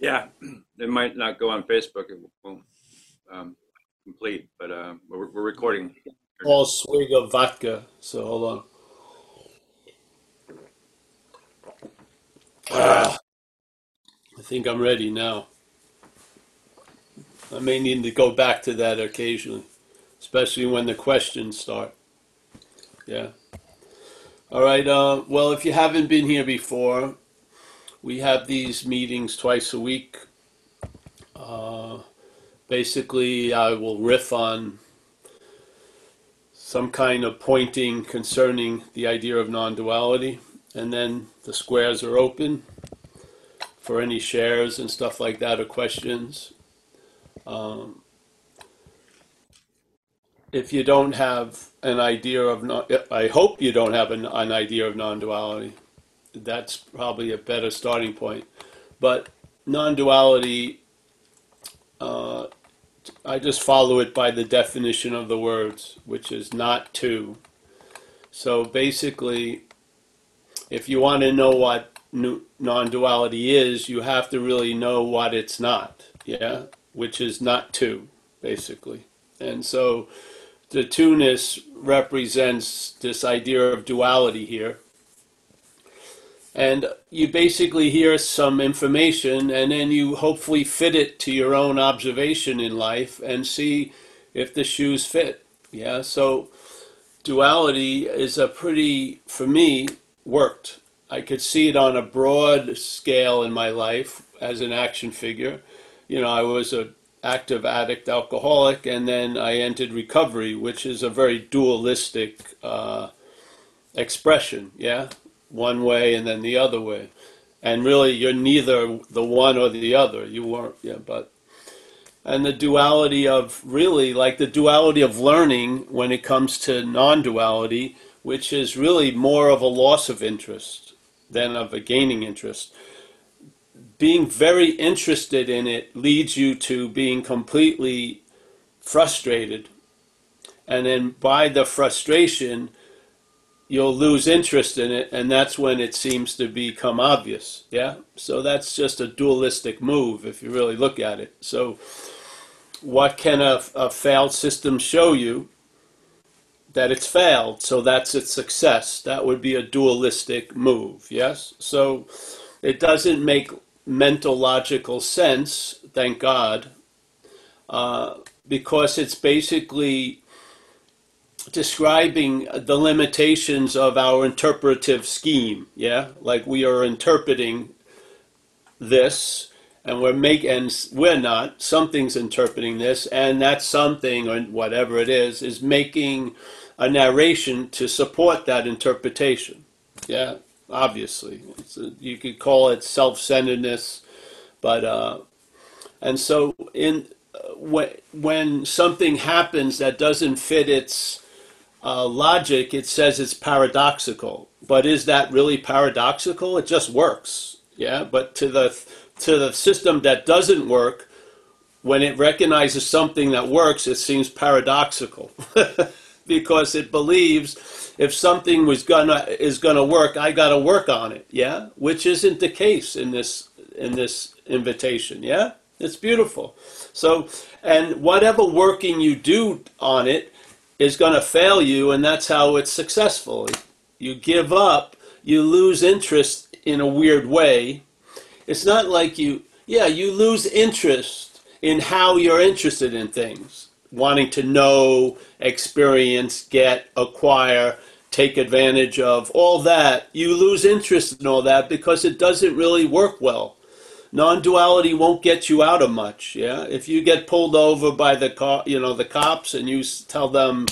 Yeah, it might not go on Facebook. It won't um, complete, but uh, we're, we're recording. Small swig of vodka. So hold on. Ah, I think I'm ready now. I may need to go back to that occasionally, especially when the questions start. Yeah. All right. Uh, well, if you haven't been here before, we have these meetings twice a week. Uh, basically, I will riff on some kind of pointing concerning the idea of non duality, and then the squares are open for any shares and stuff like that or questions. Um, if you don't have an idea of non, I hope you don't have an, an idea of non-duality. That's probably a better starting point. But non-duality, uh, I just follow it by the definition of the words, which is not two. So basically, if you want to know what non-duality is, you have to really know what it's not. Yeah, which is not two, basically. And so the two-ness represents this idea of duality here. And you basically hear some information and then you hopefully fit it to your own observation in life and see if the shoes fit. Yeah, so duality is a pretty, for me, worked. I could see it on a broad scale in my life as an action figure. You know, I was a active addict, alcoholic, and then I entered recovery, which is a very dualistic uh, expression. Yeah, one way and then the other way, and really you're neither the one or the other. You weren't. Yeah, but and the duality of really like the duality of learning when it comes to non-duality, which is really more of a loss of interest than of a gaining interest being very interested in it leads you to being completely frustrated. And then by the frustration, you'll lose interest in it, and that's when it seems to become obvious. Yeah? So that's just a dualistic move if you really look at it. So, what can a, a failed system show you? That it's failed, so that's its success. That would be a dualistic move, yes? So, it doesn't make mental logical sense, thank God, uh, because it's basically describing the limitations of our interpretive scheme. Yeah, like we are interpreting this, and we're making, and we're not. Something's interpreting this, and that something or whatever it is is making a narration to support that interpretation. Yeah, obviously. A, you could call it self-centeredness, but uh, and so in uh, when when something happens that doesn't fit its uh, logic, it says it's paradoxical. But is that really paradoxical? It just works, yeah. But to the to the system that doesn't work, when it recognizes something that works, it seems paradoxical because it believes if something was gonna is gonna work, I gotta work on it. Yeah, which isn't the case in this in this invitation. Yeah, it's beautiful. So, and whatever working you do on it is gonna fail you, and that's how it's successful. You give up, you lose interest in a weird way. It's not like you, yeah, you lose interest in how you're interested in things, wanting to know, experience, get, acquire take advantage of all that, you lose interest in all that because it doesn't really work well. Non-duality won't get you out of much. Yeah, if you get pulled over by the car, you know the cops, and you tell them,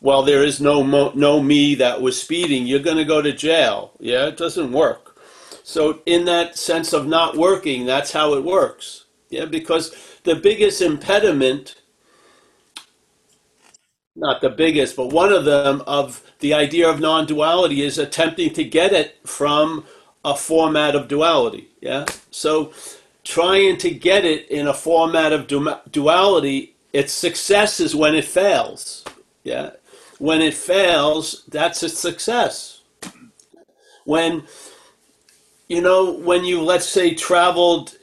"Well, there is no mo- no me that was speeding," you're going to go to jail. Yeah, it doesn't work. So, in that sense of not working, that's how it works. Yeah, because the biggest impediment not the biggest, but one of them of the idea of non-duality is attempting to get it from a format of duality. Yeah. So trying to get it in a format of du- duality, its success is when it fails. Yeah. When it fails, that's its success. When you know, when you let's say traveled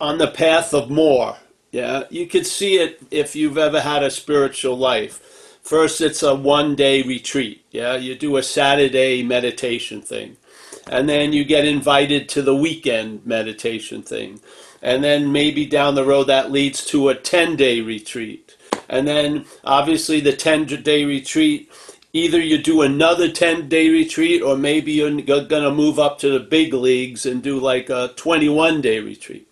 on the path of more. Yeah, you could see it if you've ever had a spiritual life. First, it's a one day retreat. Yeah, you do a Saturday meditation thing. And then you get invited to the weekend meditation thing. And then maybe down the road that leads to a 10 day retreat. And then obviously the 10 day retreat, either you do another 10 day retreat or maybe you're going to move up to the big leagues and do like a 21 day retreat.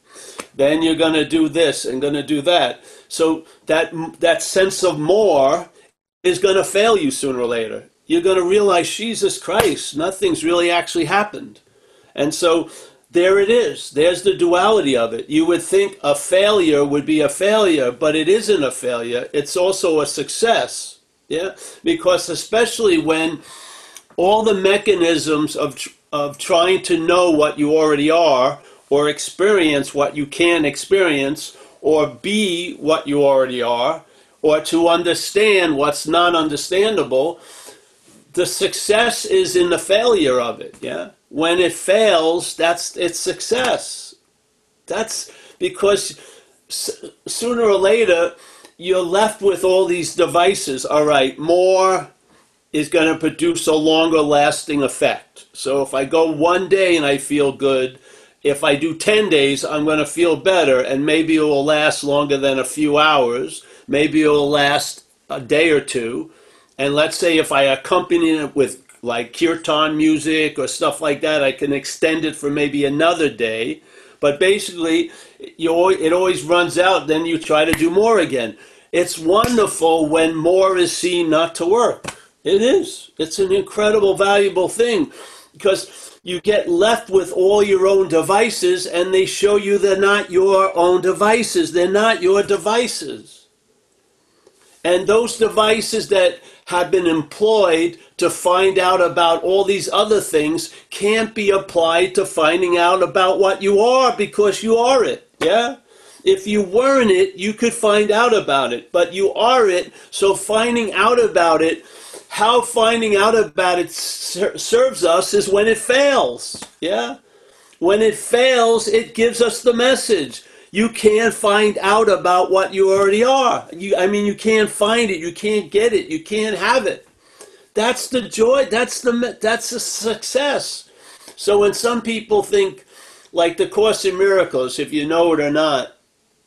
Then you're going to do this and going to do that. So that that sense of more is going to fail you sooner or later. You're going to realize Jesus Christ, nothing's really actually happened. And so there it is. There's the duality of it. You would think a failure would be a failure, but it isn't a failure. It's also a success. Yeah? Because especially when all the mechanisms of of trying to know what you already are or experience what you can experience or be what you already are or to understand what's not understandable the success is in the failure of it yeah? When it fails that's its success. That's because sooner or later you're left with all these devices. All right more is going to produce a longer lasting effect. So if i go one day and i feel good if i do 10 days i'm going to feel better and maybe it will last longer than a few hours maybe it will last a day or two. And let's say if I accompany it with like kirtan music or stuff like that, I can extend it for maybe another day. But basically, you, it always runs out. Then you try to do more again. It's wonderful when more is seen not to work. It is. It's an incredible, valuable thing because you get left with all your own devices and they show you they're not your own devices. They're not your devices. And those devices that have been employed to find out about all these other things can't be applied to finding out about what you are because you are it. Yeah? If you weren't it, you could find out about it, but you are it, so finding out about it, how finding out about it ser- serves us is when it fails. Yeah? When it fails, it gives us the message you can't find out about what you already are. You, I mean, you can't find it. You can't get it. You can't have it. That's the joy. That's the that's the success. So when some people think, like the Course in Miracles, if you know it or not,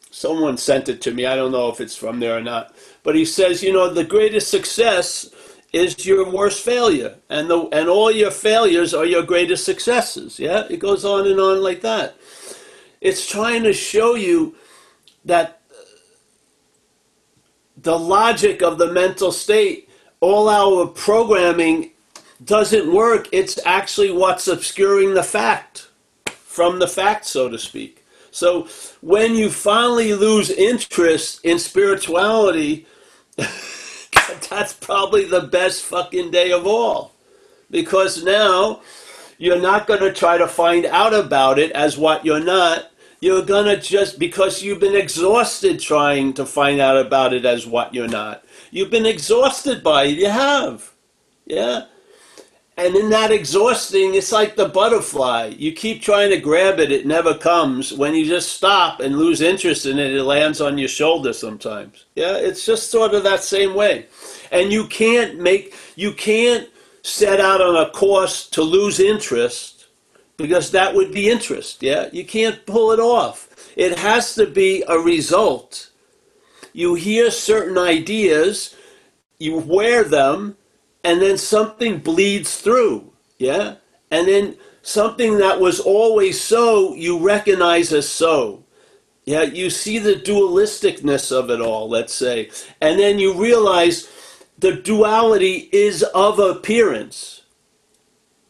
someone sent it to me. I don't know if it's from there or not, but he says, you know, the greatest success is your worst failure, and the and all your failures are your greatest successes. Yeah, it goes on and on like that. It's trying to show you that the logic of the mental state, all our programming doesn't work. It's actually what's obscuring the fact from the fact, so to speak. So when you finally lose interest in spirituality, that's probably the best fucking day of all. Because now you're not going to try to find out about it as what you're not. You're to just, because you've been exhausted trying to find out about it as what you're not. You've been exhausted by it. You have. Yeah? And in that exhausting, it's like the butterfly. You keep trying to grab it, it never comes. When you just stop and lose interest in it, it lands on your shoulder sometimes. Yeah, it's just sort of that same way. And you can't make, you can't set out on a course to lose interest because that would be interest. Yeah, you can't pull it off. It has to be a result. You hear certain ideas, you wear them, and then something bleeds through. Yeah, and then something that was always so you recognize as so. Yeah, you see the dualisticness of it all, let's say. And then you realize the duality is of appearance.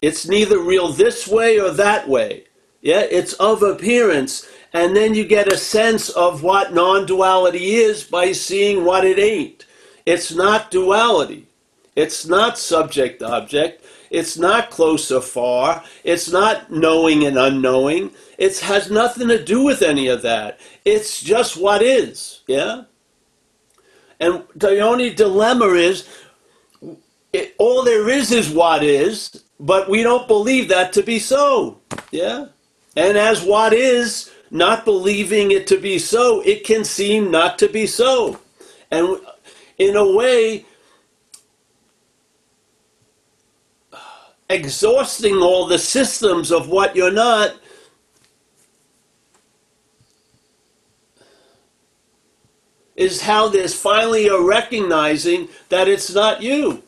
It's neither real this way or that way. Yeah, it's of appearance. And then you get a sense of what non duality is by seeing what it ain't. It's not duality. It's not subject object. It's not close or far. It's not knowing and unknowing. It has nothing to do with any of that. It's just what is. Yeah? And the only dilemma is it, all there is is what is, but we don't believe that to be so. Yeah? And as what is, not believing it to be so, it can seem not to be so. And in a way, exhausting all the systems of what you're not is how there's finally a recognizing that it's not you.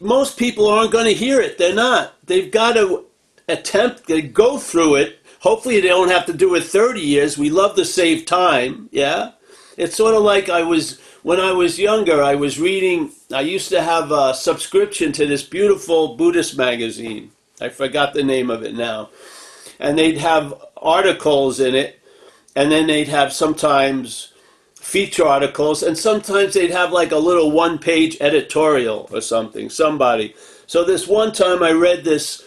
Most people aren't going to hear it. They're not. They've got to attempt to go through it. Hopefully, they don't have to do it 30 years. We love to save time. Yeah. It's sort of like I was when I was younger. I was reading. I used to have a subscription to this beautiful Buddhist magazine. I forgot the name of it now. And they'd have articles in it, and then they'd have sometimes feature articles, and sometimes they'd have like a little one page editorial or something, somebody. So, this one time I read this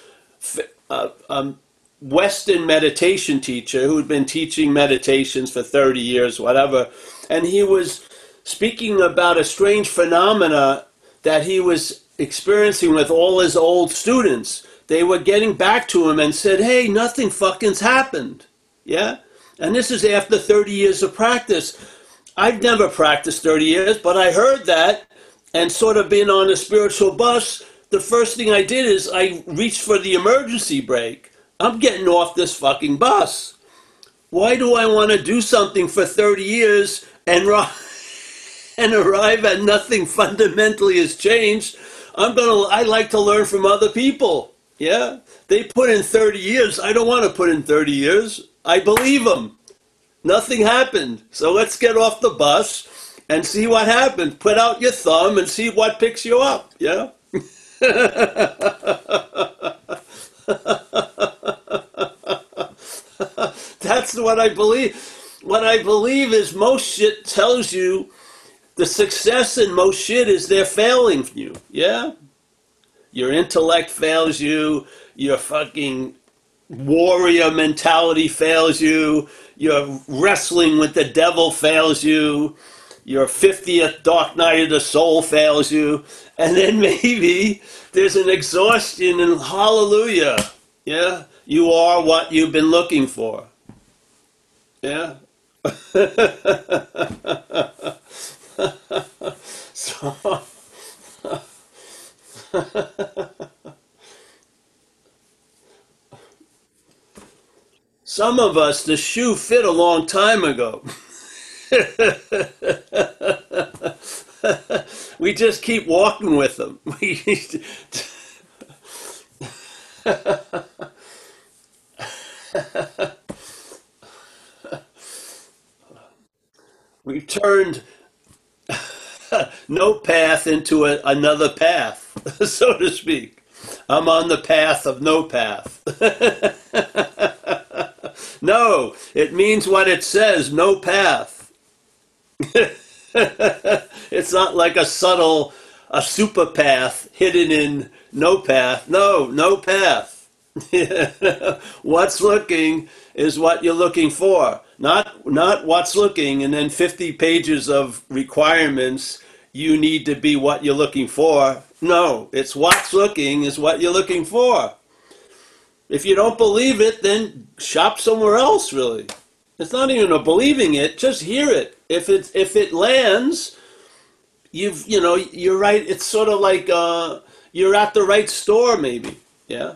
uh, um, Western meditation teacher who had been teaching meditations for 30 years, whatever, and he was speaking about a strange phenomena that he was experiencing with all his old students. They were getting back to him and said, Hey, nothing fucking's happened. Yeah? And this is after 30 years of practice. I've never practiced 30 years, but I heard that and sort of been on a spiritual bus. The first thing I did is I reached for the emergency brake. I'm getting off this fucking bus. Why do I want to do something for 30 years and, and arrive at nothing fundamentally has changed? I'm gonna. I like to learn from other people. Yeah, they put in 30 years. I don't want to put in 30 years. I believe them. Nothing happened. So let's get off the bus and see what happens. Put out your thumb and see what picks you up. Yeah? That's what I believe. What I believe is most shit tells you the success in most shit is they're failing you. Yeah? Your intellect fails you. Your fucking warrior mentality fails you, your wrestling with the devil fails you, your 50th dark night of the soul fails you, and then maybe there's an exhaustion and hallelujah. Yeah, you are what you've been looking for. Yeah. so Some of us, the shoe fit a long time ago. we just keep walking with them. We've turned no path into a, another path, so to speak. I'm on the path of no path. No, it means what it says no path. it's not like a subtle, a super path hidden in no path. No, no path. what's looking is what you're looking for. Not, not what's looking and then 50 pages of requirements you need to be what you're looking for. No, it's what's looking is what you're looking for. If you don't believe it, then shop somewhere else, really. It's not even a believing it, just hear it. If it if it lands, you've you know, you're right. It's sort of like uh, you're at the right store, maybe. Yeah.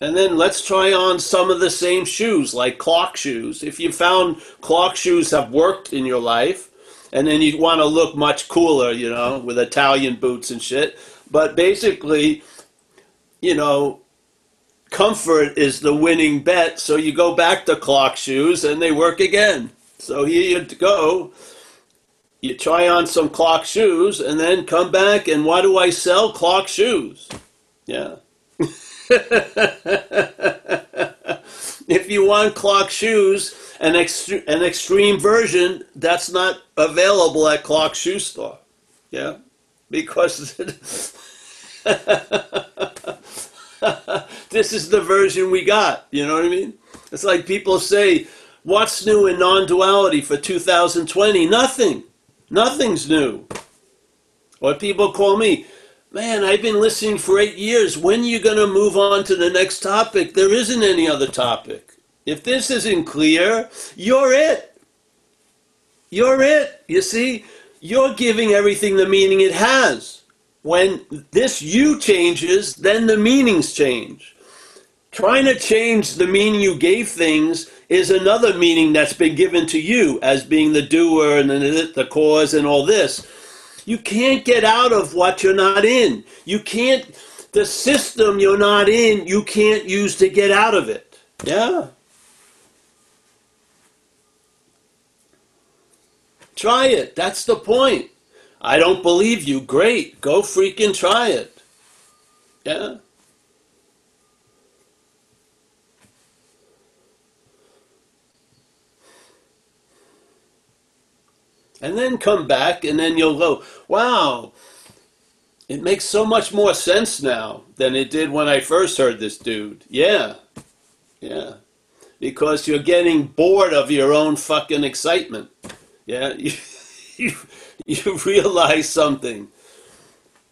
And then let's try on some of the same shoes, like clock shoes. If you found clock shoes have worked in your life, and then you want to look much cooler, you know, with Italian boots and shit. But basically, you know, comfort is the winning bet. So you go back to clock shoes and they work again. So here you go. You try on some clock shoes and then come back and why do I sell clock shoes? Yeah. if you want clock shoes, an, ext- an extreme version, that's not available at clock shoe store. Yeah. Because this is the version we got. You know what I mean? It's like people say, what's new in non duality for 2020? Nothing. Nothing's new. Or people call me, man, I've been listening for eight years. When are you going to move on to the next topic? There isn't any other topic. If this isn't clear, you're it. You're it. You see, you're giving everything the meaning it has. When this you changes, then the meanings change. Trying to change the meaning you gave things is another meaning that's been given to you as being the doer and the, the cause and all this. You can't get out of what you're not in. You can't, the system you're not in, you can't use to get out of it. Yeah. Try it. That's the point. I don't believe you. Great. Go freaking try it. Yeah. And then come back, and then you'll go, wow, it makes so much more sense now than it did when I first heard this dude. Yeah. Yeah. Because you're getting bored of your own fucking excitement. Yeah. you realize something.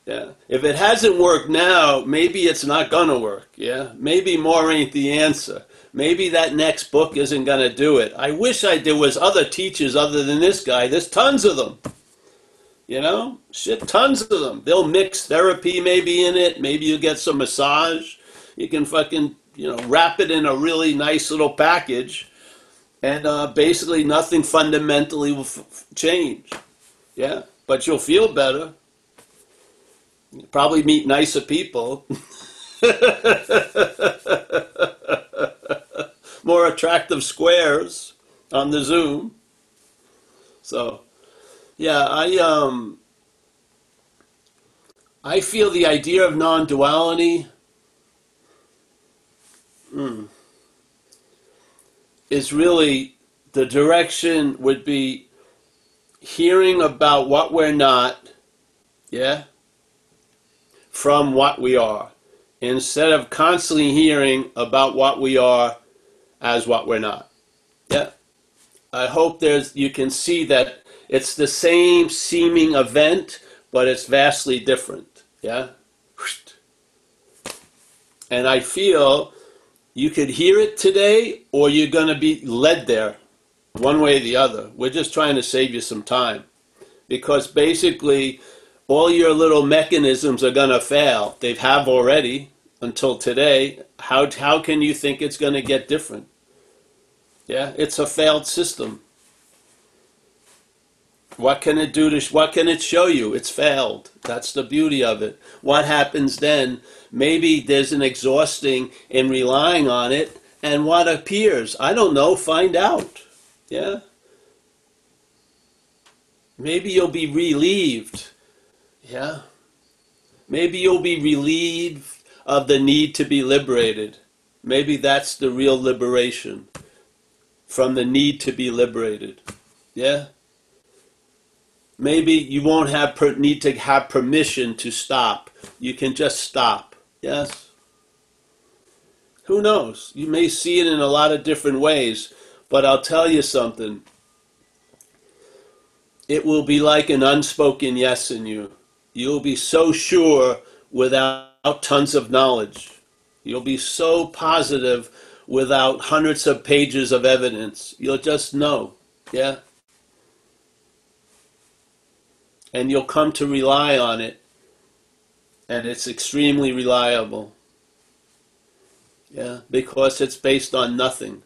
Yeah. If it hasn't worked now, maybe it's not going to work. Yeah. Maybe more ain't the answer. Maybe that next book isn't going to do it. I wish I there was other teachers other than this guy. There's tons of them. You know, shit, tons of them. They'll mix therapy maybe in it. Maybe you get some massage. You can fucking, you know, wrap it in a really nice little package. And uh, basically nothing fundamentally will f- change. Yeah, but you'll feel better. You'll probably meet nicer people. More attractive squares on the Zoom. So, yeah, I um, I feel the idea of non-duality hmm, is really the direction would be hearing about what we're not, yeah, from what we are, instead of constantly hearing about what we are as what we're not. Yeah. I hope there's you can see that it's the same seeming event, but it's vastly different. Yeah? And I feel you could hear it today or you're going to be led there one way or the other. We're just trying to save you some time because basically all your little mechanisms are going to fail. They have already until today. How, how can you think it's going to get different? Yeah, it's a failed system. What can it do to what can it show you? It's failed. That's the beauty of it. What happens then? Maybe there's an exhausting in relying on it and what appears. I don't know, find out. Yeah? Maybe you'll be relieved. Yeah? Maybe you'll be relieved of the need to be liberated. Maybe that's the real liberation from the need to be liberated. Yeah? Maybe you won't have per, need to have permission to stop. You can just stop. Yes? Who knows? You may see it in a lot of different ways, but I'll tell you something. It will be like an unspoken yes in you. You'll be so sure without tons of knowledge. You'll be so positive without hundreds of pages of evidence. You'll just know. Yeah? and you'll come to rely on it, and it's extremely reliable. Yeah, because it's based on nothing.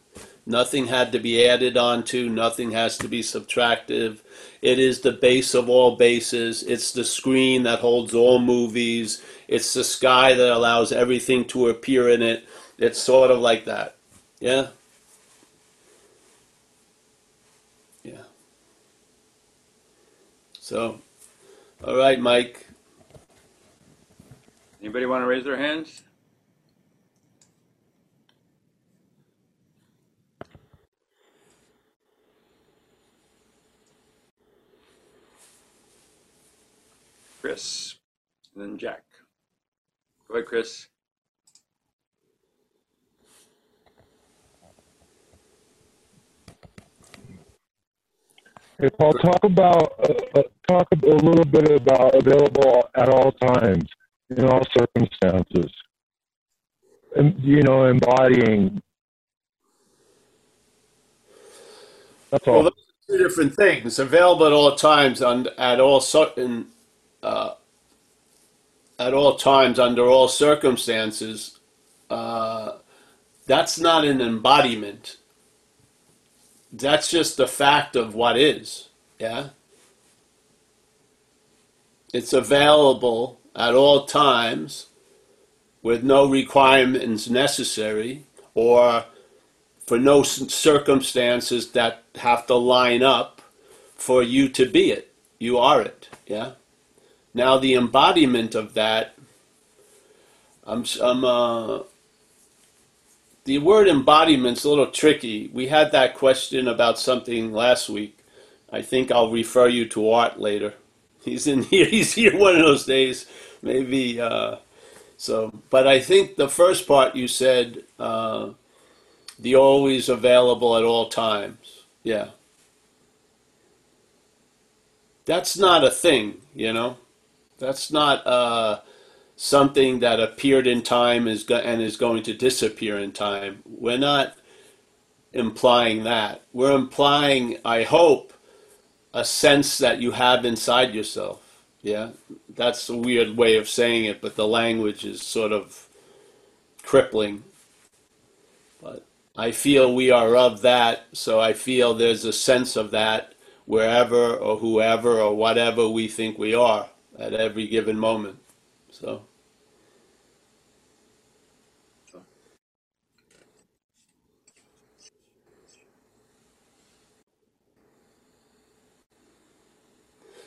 Nothing had to be added onto, nothing has to be subtractive. It is the base of all bases. It's the screen that holds all movies. It's the sky that allows everything to appear in it. It's sort of like that. Yeah? Yeah. So, all right, Mike. Anybody want to raise their hands? Chris, and then Jack. Go ahead, Chris. Hey, Paul, talk about uh, uh, talk a little bit about available at all times in all circumstances, and you know, embodying That's Well, all. those are two different things. Available at all times and at all certain, uh, at all times under all circumstances. Uh, that's not an embodiment. That's just the fact of what is. Yeah. It's available at all times with no requirements necessary or for no circumstances that have to line up for you to be it. You are it. Yeah. Now the embodiment of that. I'm. I'm. Uh, the word embodiment's a little tricky. We had that question about something last week. I think I'll refer you to Art later. He's in here. He's here one of those days. Maybe. Uh, so, but I think the first part you said. Uh, the always available at all times. Yeah. That's not a thing, you know. That's not uh, something that appeared in time is go- and is going to disappear in time. We're not implying that. We're implying, I hope, a sense that you have inside yourself. Yeah. That's a weird way of saying it, but the language is sort of crippling. But I feel we are of that, so I feel there's a sense of that wherever or whoever or whatever we think we are at every given moment. So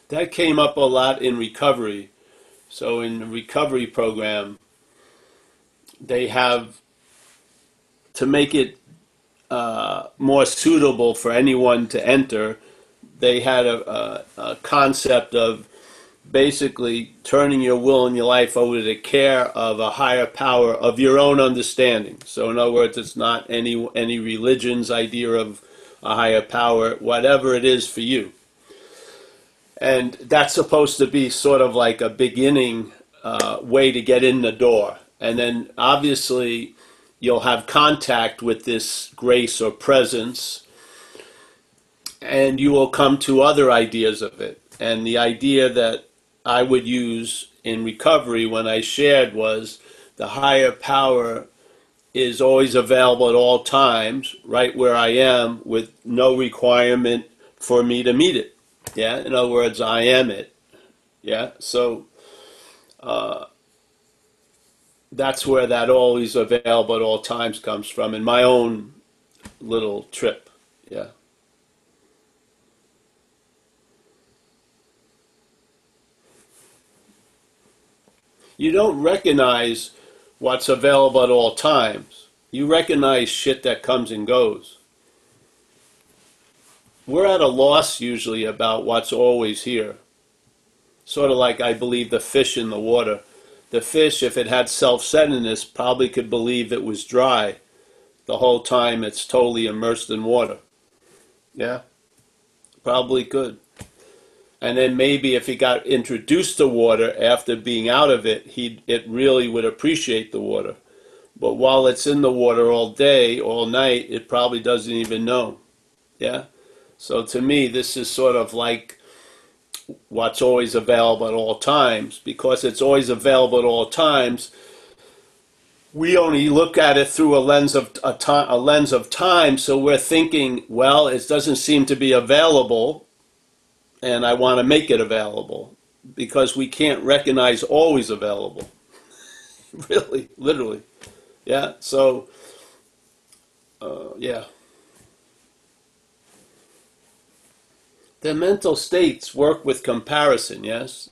that came up a lot in recovery. So in the recovery program, they have to make it uh, more suitable for anyone to enter. They had a, a, a concept of basically turning your will and your life over to the care of a higher power of your own understanding. So, in other words, it's not any any religion's idea of a higher power, whatever it is for you. And that's supposed to be sort of like a beginning uh, way to get in the door. And then obviously you'll have contact with this grace or presence, and you will come to other ideas of it. And the idea that I would use in recovery when I shared was the higher power is always available at all times, right where I am, with no requirement for me to meet it. Yeah, in other words, I am it. Yeah, so uh, that's where that always available at all times comes from in my own little trip. Yeah. You don't recognize what's available at all times. You recognize shit that comes and goes. We're at a loss usually about what's always here. Sort of like I believe the fish in the water. The fish, if it had self centeredness, probably could believe it was dry the whole time it's totally immersed in water. Yeah? Probably could. And then maybe if he got introduced to water after being out of it, he it really would appreciate the water. But while it's in the water all day, all night, it probably doesn't even know. Yeah? So to me, this is sort of like what's always available at all times. Because it's always available at all times, we only look at it through a lens of a, time, a lens of time. So we're thinking, well, it doesn't seem to be available, and I want to make it available because we can't recognize always available. really, literally, yeah. So, uh, yeah. The mental states work with comparison. Yes,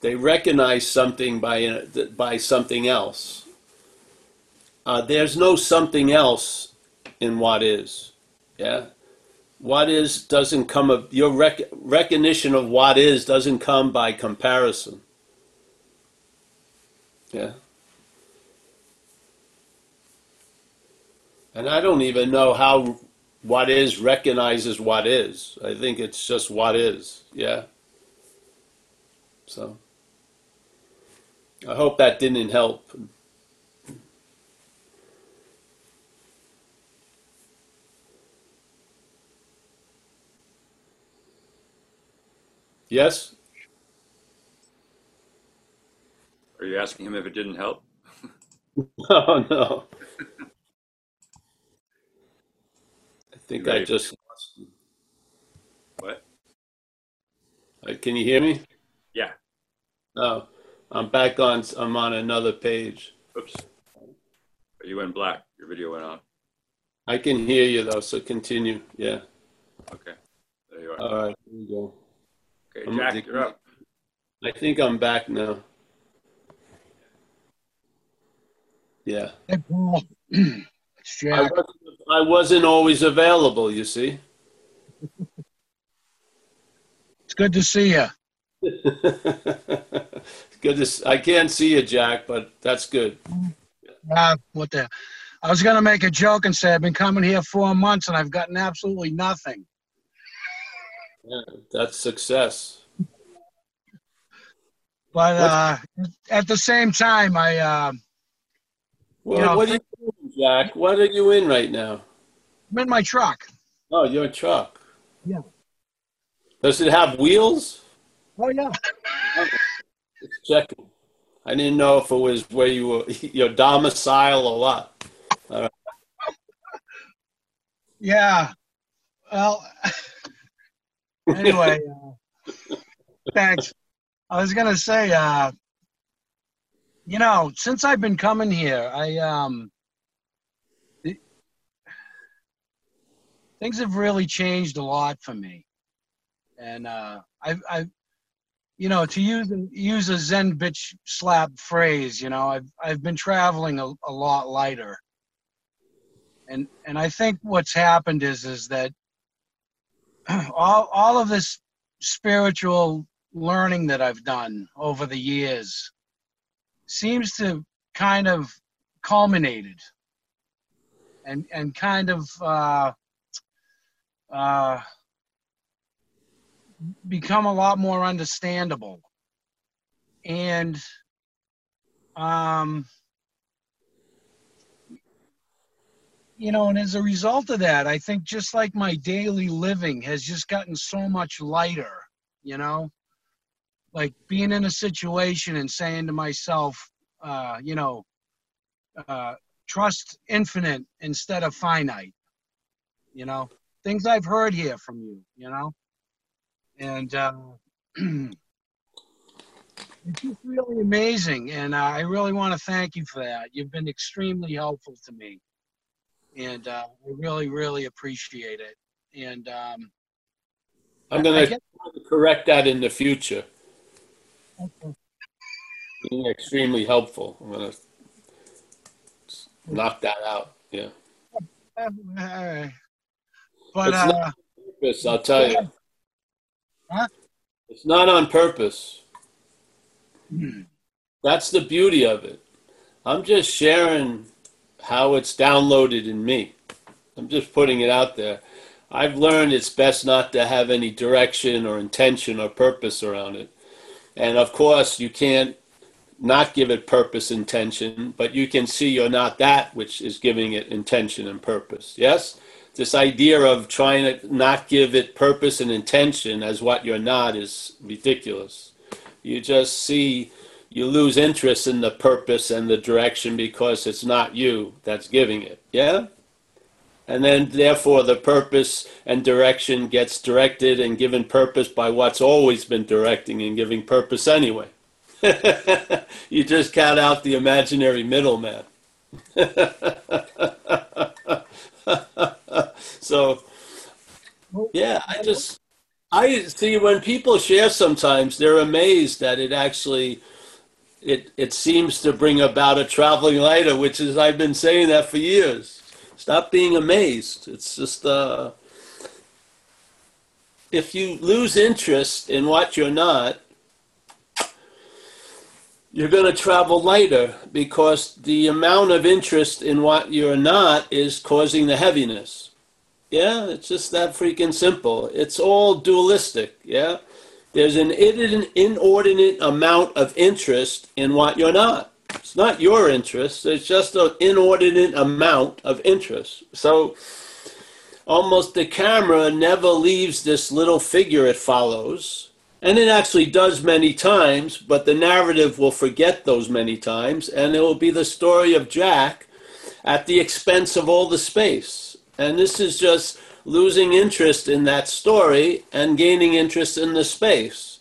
they recognize something by by something else. Uh, there's no something else in what is. Yeah. What is doesn't come of your rec- recognition of what is doesn't come by comparison. Yeah. And I don't even know how what is recognizes what is. I think it's just what is. Yeah. So I hope that didn't help. Yes? Are you asking him if it didn't help? Oh, no. I think I just lost you. What? Uh, Can you hear me? Yeah. No, I'm back on, I'm on another page. Oops. You went black. Your video went off. I can hear you though, so continue. Yeah. Okay. There you are. All right, here we go. Okay, I'm- Jack, you're up. I think I'm back now. Yeah. Hey, Paul. It's I wasn't, I wasn't always available, you see. It's good to see you. good to, s- I can't see you, Jack, but that's good. Uh, what the? I was going to make a joke and say I've been coming here four months and I've gotten absolutely nothing. Yeah, that's success. But uh, at the same time, I uh, Well, You know, what are you doing, Jack? What are you in right now? I'm in my truck. Oh, you're a truck. Yeah. Does it have wheels? Oh yeah. Just checking. I didn't know if it was where you were, your domicile or what. Yeah. Well. anyway, uh, thanks. I was gonna say, uh, you know, since I've been coming here, I um, th- things have really changed a lot for me, and uh, I've, I've, you know, to use use a Zen bitch slap phrase, you know, I've I've been traveling a, a lot lighter, and and I think what's happened is is that all all of this spiritual learning that I've done over the years seems to kind of culminated and and kind of uh, uh, become a lot more understandable. And um, you know and as a result of that i think just like my daily living has just gotten so much lighter you know? Like being in a situation and saying to myself uh you know uh trust infinite instead of finite you know? Things i've heard here from you you know? And uh it's just really amazing and uh, i really want to thank you for that. You've been extremely helpful to me and uh, I really, really appreciate it. And um, I'm going to correct that in the future. Being extremely helpful. I'm going to knock that out. Yeah. uh, but It's uh, not- Purpose, I'll tell you. Huh? It's not on purpose. hmm, That's the beauty of it. I'm just sharing how it's downloaded in me. I'm just putting it out there. I've learned it's best not to have any direction or intention or purpose around it. And of course, you can't not give it purpose, intention, but you can see you're not that which is giving it intention and purpose. Yes? This idea of trying to not give it purpose and intention as what you're not is ridiculous. You just see you lose interest in the purpose and the direction because it's not you that's giving it. Yeah? And then, therefore, the purpose and direction gets directed and given purpose by what's always been directing and giving purpose anyway. you just cut out the imaginary middleman. so, yeah, I just, I see when people share sometimes, they're amazed that it actually it it seems to bring about a traveling lighter, which is I've been saying that for years. Stop being amazed. It's just uh, if you lose interest in what you're not, you're going to travel lighter because the amount of interest in what you're not is causing the heaviness. Yeah, it's just that freaking simple. It's all dualistic. Yeah. There's an inordinate amount of interest in what you're not. It's not your interest, it's just an inordinate amount of interest. So almost the camera never leaves this little figure it follows. And it actually does many times, but the narrative will forget those many times, and it will be the story of Jack at the expense of all the space. And this is just losing interest in that story and gaining interest in the space.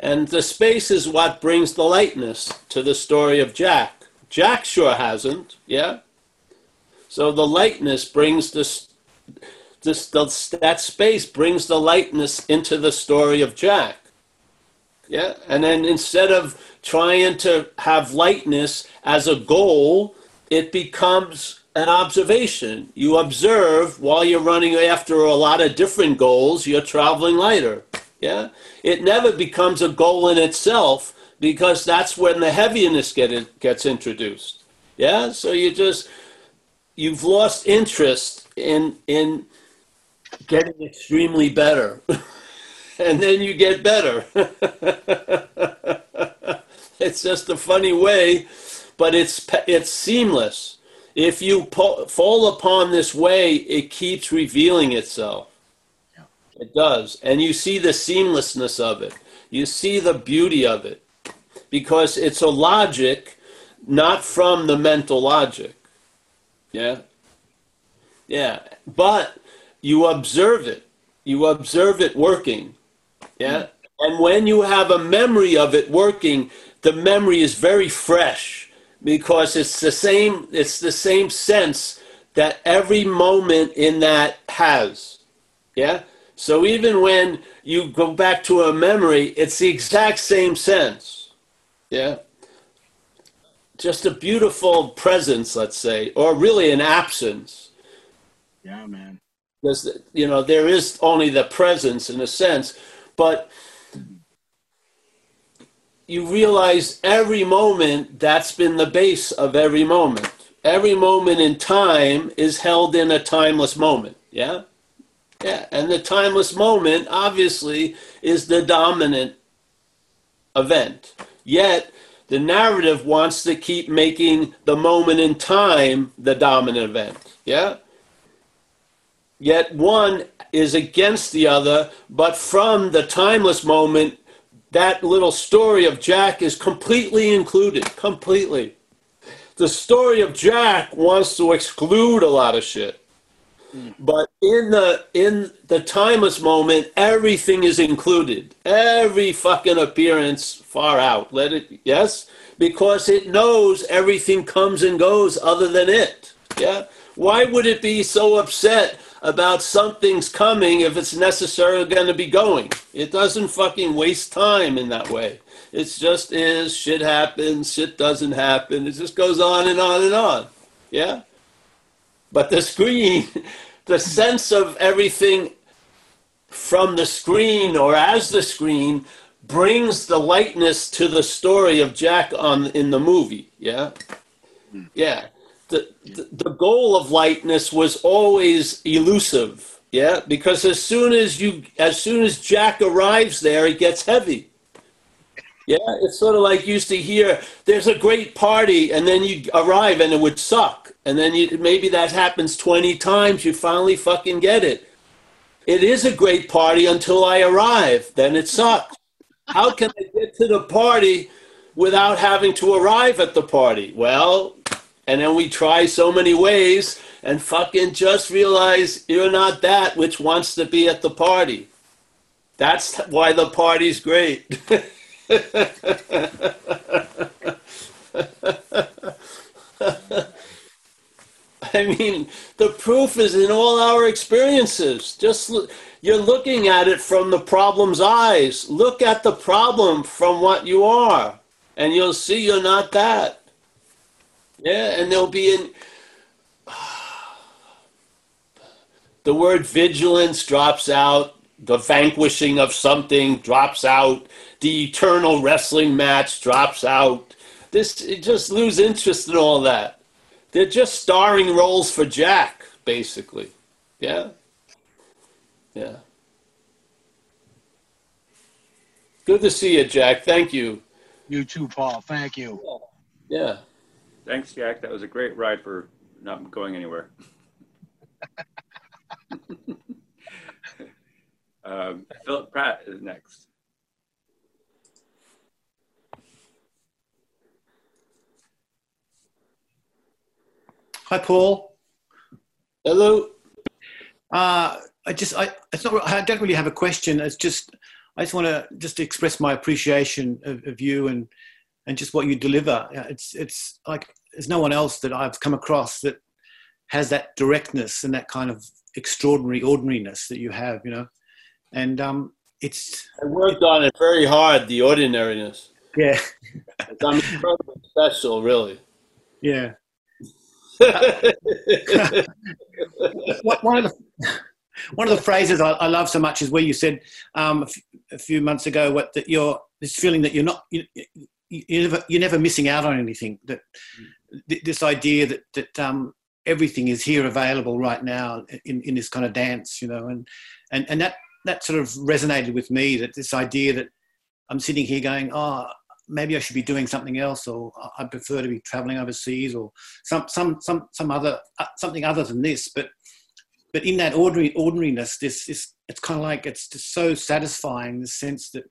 And the space is what brings the lightness to the story of Jack. Jack sure hasn't, yeah? So the lightness brings this, this the, that space brings the lightness into the story of Jack. Yeah, and then instead of trying to have lightness as a goal, it becomes an observation. You observe while you're running after a lot of different goals, you're traveling lighter. Yeah, it never becomes a goal in itself because that's when the heaviness get gets introduced. Yeah, so you just you've lost interest in in getting extremely better. and then you get better. it's just a funny way, but it's it's seamless. If you po- fall upon this way, it keeps revealing itself. Yeah. It does, and you see the seamlessness of it. You see the beauty of it because it's a logic, not from the mental logic. Yeah, yeah, but you observe it. You observe it working yeah. Mm-hmm. And when you have a memory of it working, the memory is very fresh because it's the same it's the same sense that every moment in that has. Yeah? So even when you go back to a memory, it's the exact same sense. Yeah? Just a beautiful presence, let's say, or really an absence. Yeah, man. Because you know, there is only the presence in a sense, but you realize every moment that's been the base of every moment. Every moment in time is held in a timeless moment. Yeah? Yeah. And the timeless moment, obviously, is the dominant event. Yet, the narrative wants to keep making the moment in time the dominant event. Yeah? Yet one is against the other, but from the timeless moment, that little story of Jack is completely included. Completely. The story of Jack wants to exclude a lot of shit. Hmm. But in the in the timeless moment, everything is included. Every fucking appearance far out. Let it yes? Because it knows everything comes and goes other than it. Yeah? Why would it be so upset about something's coming if it's necessarily going to be going. It doesn't fucking waste time in that way. It just is shit happens, shit doesn't happen. It just goes on and on and on. Yeah? But the screen, the sense of everything from the screen or as the screen brings the lightness to the story of Jack on in the movie. Yeah? Hmm. Yeah the, the, goal of lightness was always elusive yeah? Because as soon as you as soon as jack arrives there it gets heavy. Yeah it's sort of like used to hear there's a great party and then you arrive and it would suck. And then you maybe that happens 20 times you finally fucking get it. It is a great party until i arrive then it sucks. How can i get to the party without having to arrive at the party? Well and then we try so many ways and fucking just realize you're not that which wants to be at the party. That's why the party's great. I mean, the proof is in all our experiences. Just you're looking at it from the problem's eyes. Look at the problem from what you are, and you'll see you're not that. Yeah, and there'll be an. The word vigilance drops out. The vanquishing of something drops out. The eternal wrestling match drops out. This it just lose interest in all that. They're just starring roles for Jack, basically. Yeah. Yeah. Good to see you, Jack. Thank you. You too, Paul. Thank you. Yeah. Thanks, Jack. That was a great ride for not going anywhere. um, Philip Pratt is next. Hi, Paul. Hello. Uh, I just, I, it's not, I don't really have a question. It's just, I just want to just express my appreciation of, of you and, and just what you deliver. It's it's like there's no one else that I've come across that has that directness and that kind of extraordinary ordinariness that you have, you know? And, um, it's, I worked on it very hard, the ordinariness. yeah, I'm incredibly special, really. yeah. One of the one of the phrases I, I love so much is where you said um, a, f- a few months ago what that you're this feeling that you're not you, you're never you're never missing out on anything that th- this idea that that um, everything is here available right now in, in this kind of dance you know and and and that that sort of resonated with me that this idea that I'm sitting here going oh maybe I should be doing something else or I prefer to be traveling overseas or some some some some other uh, something other than this. But but in that ordinary ordinariness this this it's kind of like it's just so satisfying the sense that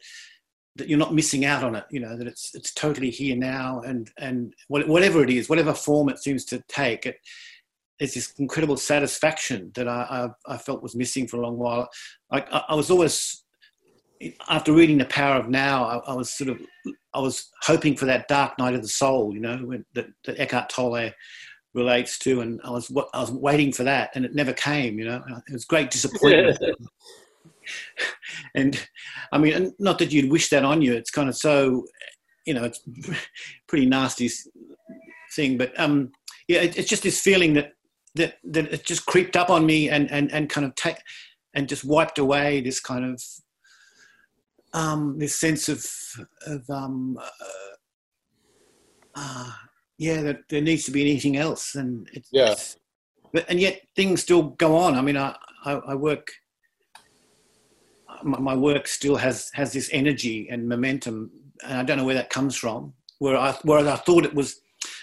that you're not missing out on it you know that it's it's totally here now and and whatever it is whatever form it seems to take it it's this incredible satisfaction that I, I, I felt was missing for a long while. I, I, was always, after reading The Power of Now, I, I was sort of, I was hoping for that dark night of the soul, you know, when, that, that Eckhart Tolle relates to, and I was, wa- I was waiting for that, and it never came, you know. It was great disappointment. and I mean, not that you'd wish that on you. It's kind of so, you know, it's pretty nasty thing. But um, yeah, it, it's just this feeling that that that it just creeped up on me and and and kind of take and just wiped away this kind of um, this sense of of um, uh, uh, yeah that there needs to be anything else and it's, Yeah. it's- but and yet things still go on. I mean, I I, I work my, work still has has this energy and momentum, and I don't know where that comes from. Where I whereas I thought it was,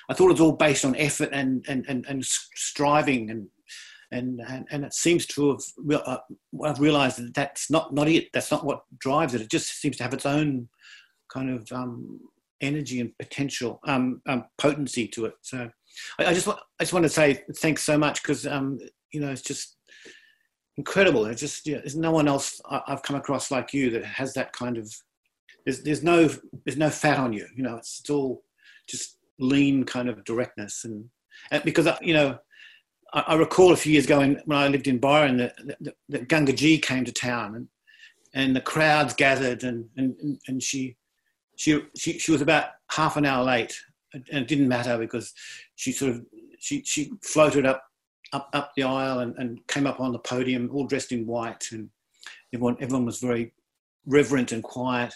I thought it was all based on effort and and and, and striving and. And, and, and it seems to have uh, I've realised that that's not, not it. That's not what drives it. It just seems to have its own kind of um, energy and potential, um, um, potency to it. So I, I just want I just want to say thanks so much because um, you know it's just incredible. It's just yeah, there's no one else I've come across like you that has that kind of. There's there's no there's no fat on you. You know, it's, it's all just lean kind of directness and, and because I, you know. I, I recall a few years ago when, when I lived in Byron that, that, Gangaji came to town and, and the crowds gathered and, and, and she, she, she, she was about half an hour late and it didn't matter because she sort of she, she floated up up, up the aisle and, and came up on the podium all dressed in white and everyone everyone was very reverent and quiet.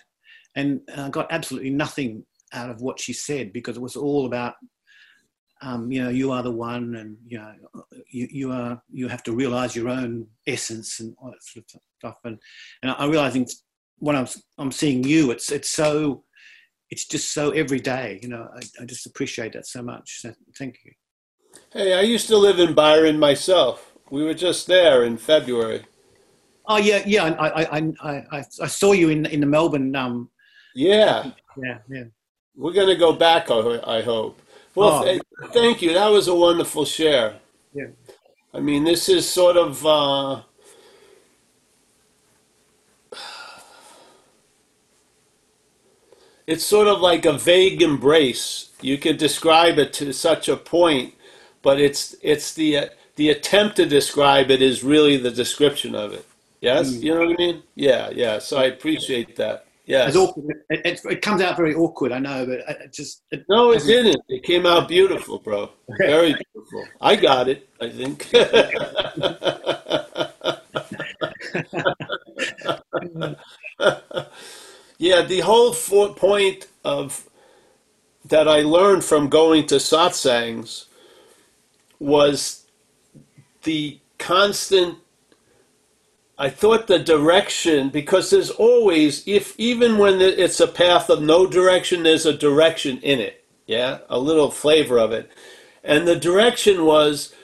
And I got absolutely nothing out of what she said because it was all about um, you know you are the one and you know you, you are you have to realize your own essence and all that sort of stuff. And and I'm realizing when I'm I'm seeing you it's it's so it's just so every day you know I, I just appreciate that so much. So thank you Hey, I used to live in Byron myself. We were just there in February. oh yeah yeah I I I I, I, saw you in in the Melbourne um Yeah, yeah yeah we're going to go back, I I hope. Well, Oh. th- thank you. That was a wonderful share. Yeah. I mean, this is sort of. Uh, it's sort of like a vague embrace. You could describe it to such a point, but it's it's the uh, the attempt to describe it is really the description of it. Yes, Mm. you know what I mean? Yeah, yeah. So I appreciate that. Yeah, it, it, it comes out very awkward I know but it just it, No, it didn't. It came out beautiful, bro. Very beautiful. I got it, I think. yeah, the whole point of that I learned from going to satsangs was the constant I thought the direction, because there's always, if even when it's a path of no direction, there's a direction in it. Yeah, a little flavor of it. And the direction was,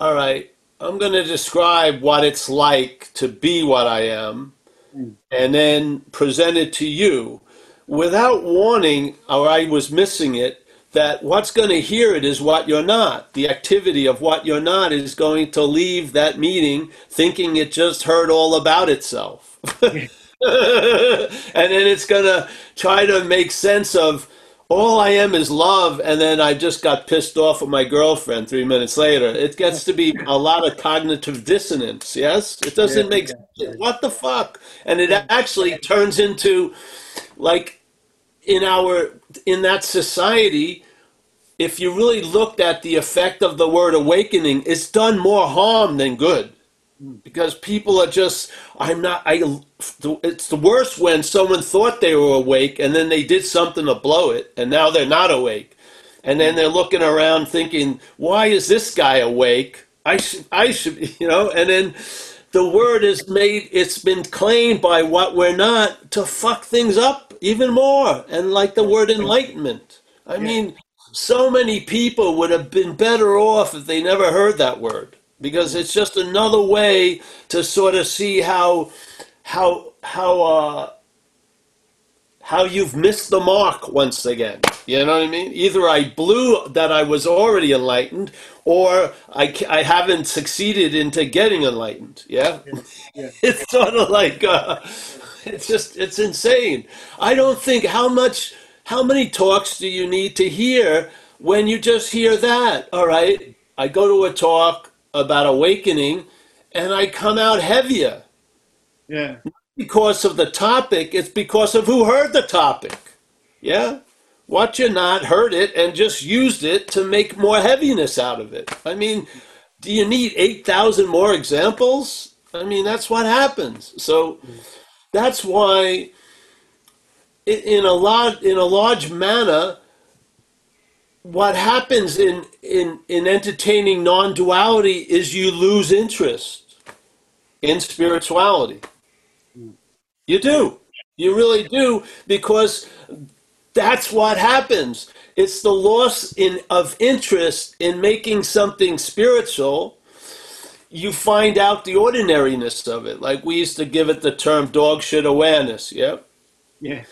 all right, I'm going to describe what it's like to be what I am, hmm. and then present it to you without warning, or I was missing it. That what's going to hear it is what you're not. The activity of what you're not is going to leave that meeting thinking it just heard all about itself. and then it's going to try to make sense of all I am is love, and then I just got pissed off with my girlfriend three minutes later. It gets to be a lot of cognitive dissonance, yes? It doesn't Yeah, make yeah, sense. What the fuck? And it actually turns into like in our in that society if you really looked at the effect of the word awakening it's done more harm than good. Because people are just i'm not i it's the worst when someone thought they were awake and then they did something to blow it and now they're not awake. And then they're looking around thinking why is this guy awake? I should i should you know and then the word is made it's been claimed by what we're not to fuck things up even more and like the word enlightenment i mean so many people would have been better off if they never heard that word because it's just another way to sort of see how how how uh how you've missed the mark once again. You know what I mean? Either I blew that I was already enlightened, or I, I haven't succeeded into getting enlightened. Yeah, yeah. it's sort of like uh, it's just it's insane. I don't think how much how many talks do you need to hear when you just hear that? All right, I go to a talk about awakening, and I come out heavier Yeah. because of the topic, it's because of who heard the topic. Yeah? What you not heard it and just used it to make more heaviness out of it. I mean, do you need 8,000 more examples? I mean, that's what happens. So mm. That's why in a lot in a large manner what happens in in in entertaining non-duality is you lose interest in spirituality. You do. You really do because that's what happens. It's the loss in of interest in making something spiritual. You find out the ordinariness of it. Like we used to give it the term dog shit awareness, yeah? Yeah.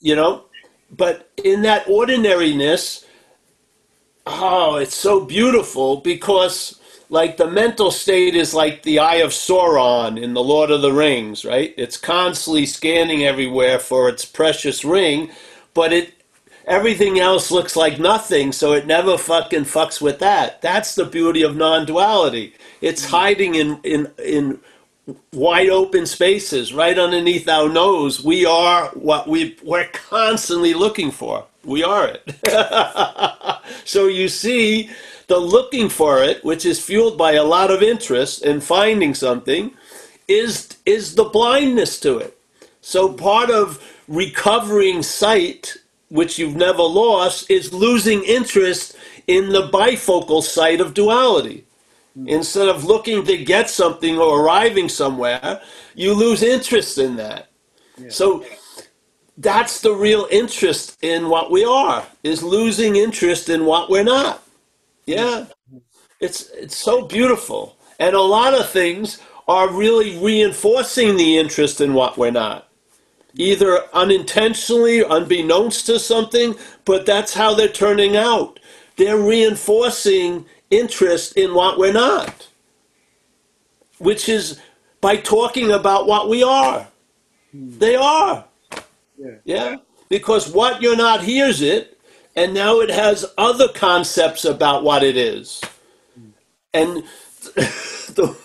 You know? But in that ordinariness, oh, it's so beautiful because like the mental state is like the eye of Sauron in the Lord of the Rings, right? It's constantly scanning everywhere for its precious ring, but it everything else looks like nothing, so it never fucking fucks with that. That's the beauty of non-duality. It's mm. hiding in in in wide open spaces right underneath our nose. We are what we we're constantly looking for. We are it. so you see the looking for it, which is fueled by a lot of interest in finding something, is is the blindness to it. So part of recovering sight, which you've never lost, is losing interest in the bifocal sight of duality. Hmm. Instead of looking to get something or arriving somewhere, you lose interest in that. So that's the real interest in what we are, is losing interest in what we're not. Hmm. Yeah. It's it's so beautiful. And a lot of things are really reinforcing the interest in what we're not. Either unintentionally, unbeknownst to something, but that's how they're turning out. They're reinforcing interest in what we're not, which is by talking about what we are. They are. Yeah. Yeah? Because what you're not hears it, and now it has other concepts about what it is. And the,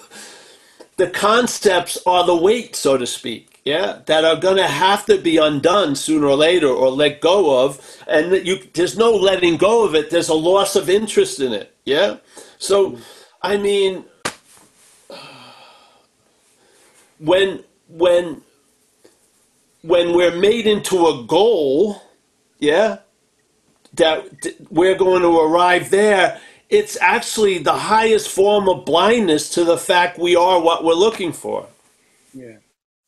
the concepts are the weight, so to speak, yeah, that are going to have to be undone sooner or later or let go of. And you, there's no letting go of it, there's a loss of interest in it, yeah? So, I mean, when, when, when we're made into a goal, yeah, that we're going to arrive there, it's actually the highest form of blindness to the fact we are what we're looking for. Yeah.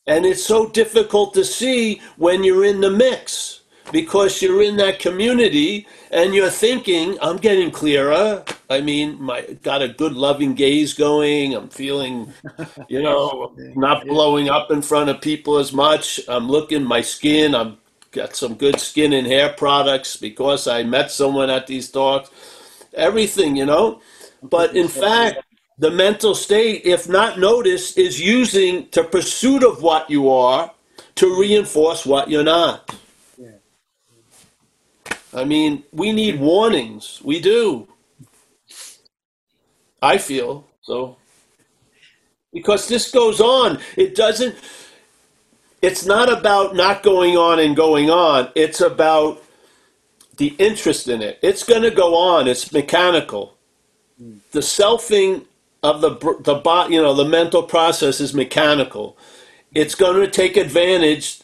And it's so difficult to see when you're in the mix because you're in that community and you're thinking, I'm getting clearer. I mean, my got a good loving gaze going. I'm feeling, you know, not blowing up in front of people as much. I'm looking my skin. I'm got some good skin and hair products because I met someone at these talks. Everything, you know. But in fact, the mental state, if not noticed, is using the pursuit of what you are to reinforce what you're not. Yeah. I mean, we need warnings. We do. I feel so. Because this goes on. It doesn't, it's not about not going on and going on. It's about the interest in it. It's going to go on. It's mechanical. Mm. The selfing of the the bot, you know, the mental process is mechanical. It's going to take advantage.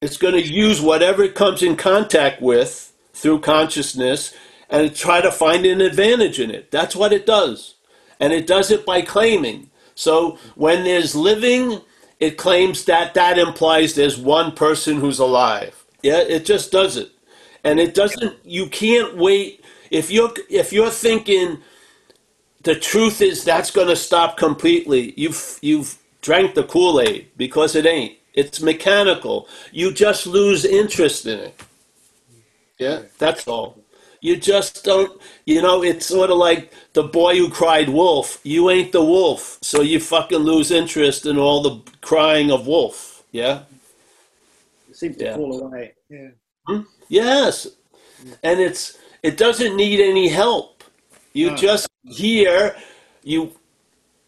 It's going to use whatever it comes in contact with through consciousness and try to find an advantage in it. That's what it does. And it does it by claiming. So when there's living, it claims that that implies there's one person who's alive. Yeah, it just does it. And it doesn't you can't wait if you're if you're thinking the truth is that's going to stop completely. You've you've drank the Kool-Aid because it ain't. It's mechanical. You just lose interest in it. Yeah, that's all. You just don't, you know, it's sort of like the boy who cried wolf. You ain't the wolf, so you fucking lose interest in all the crying of wolf. Yeah? It seems to Yeah. fall away. Yeah. Hmm? Yes. And it's it doesn't need any help. You No. just hear, you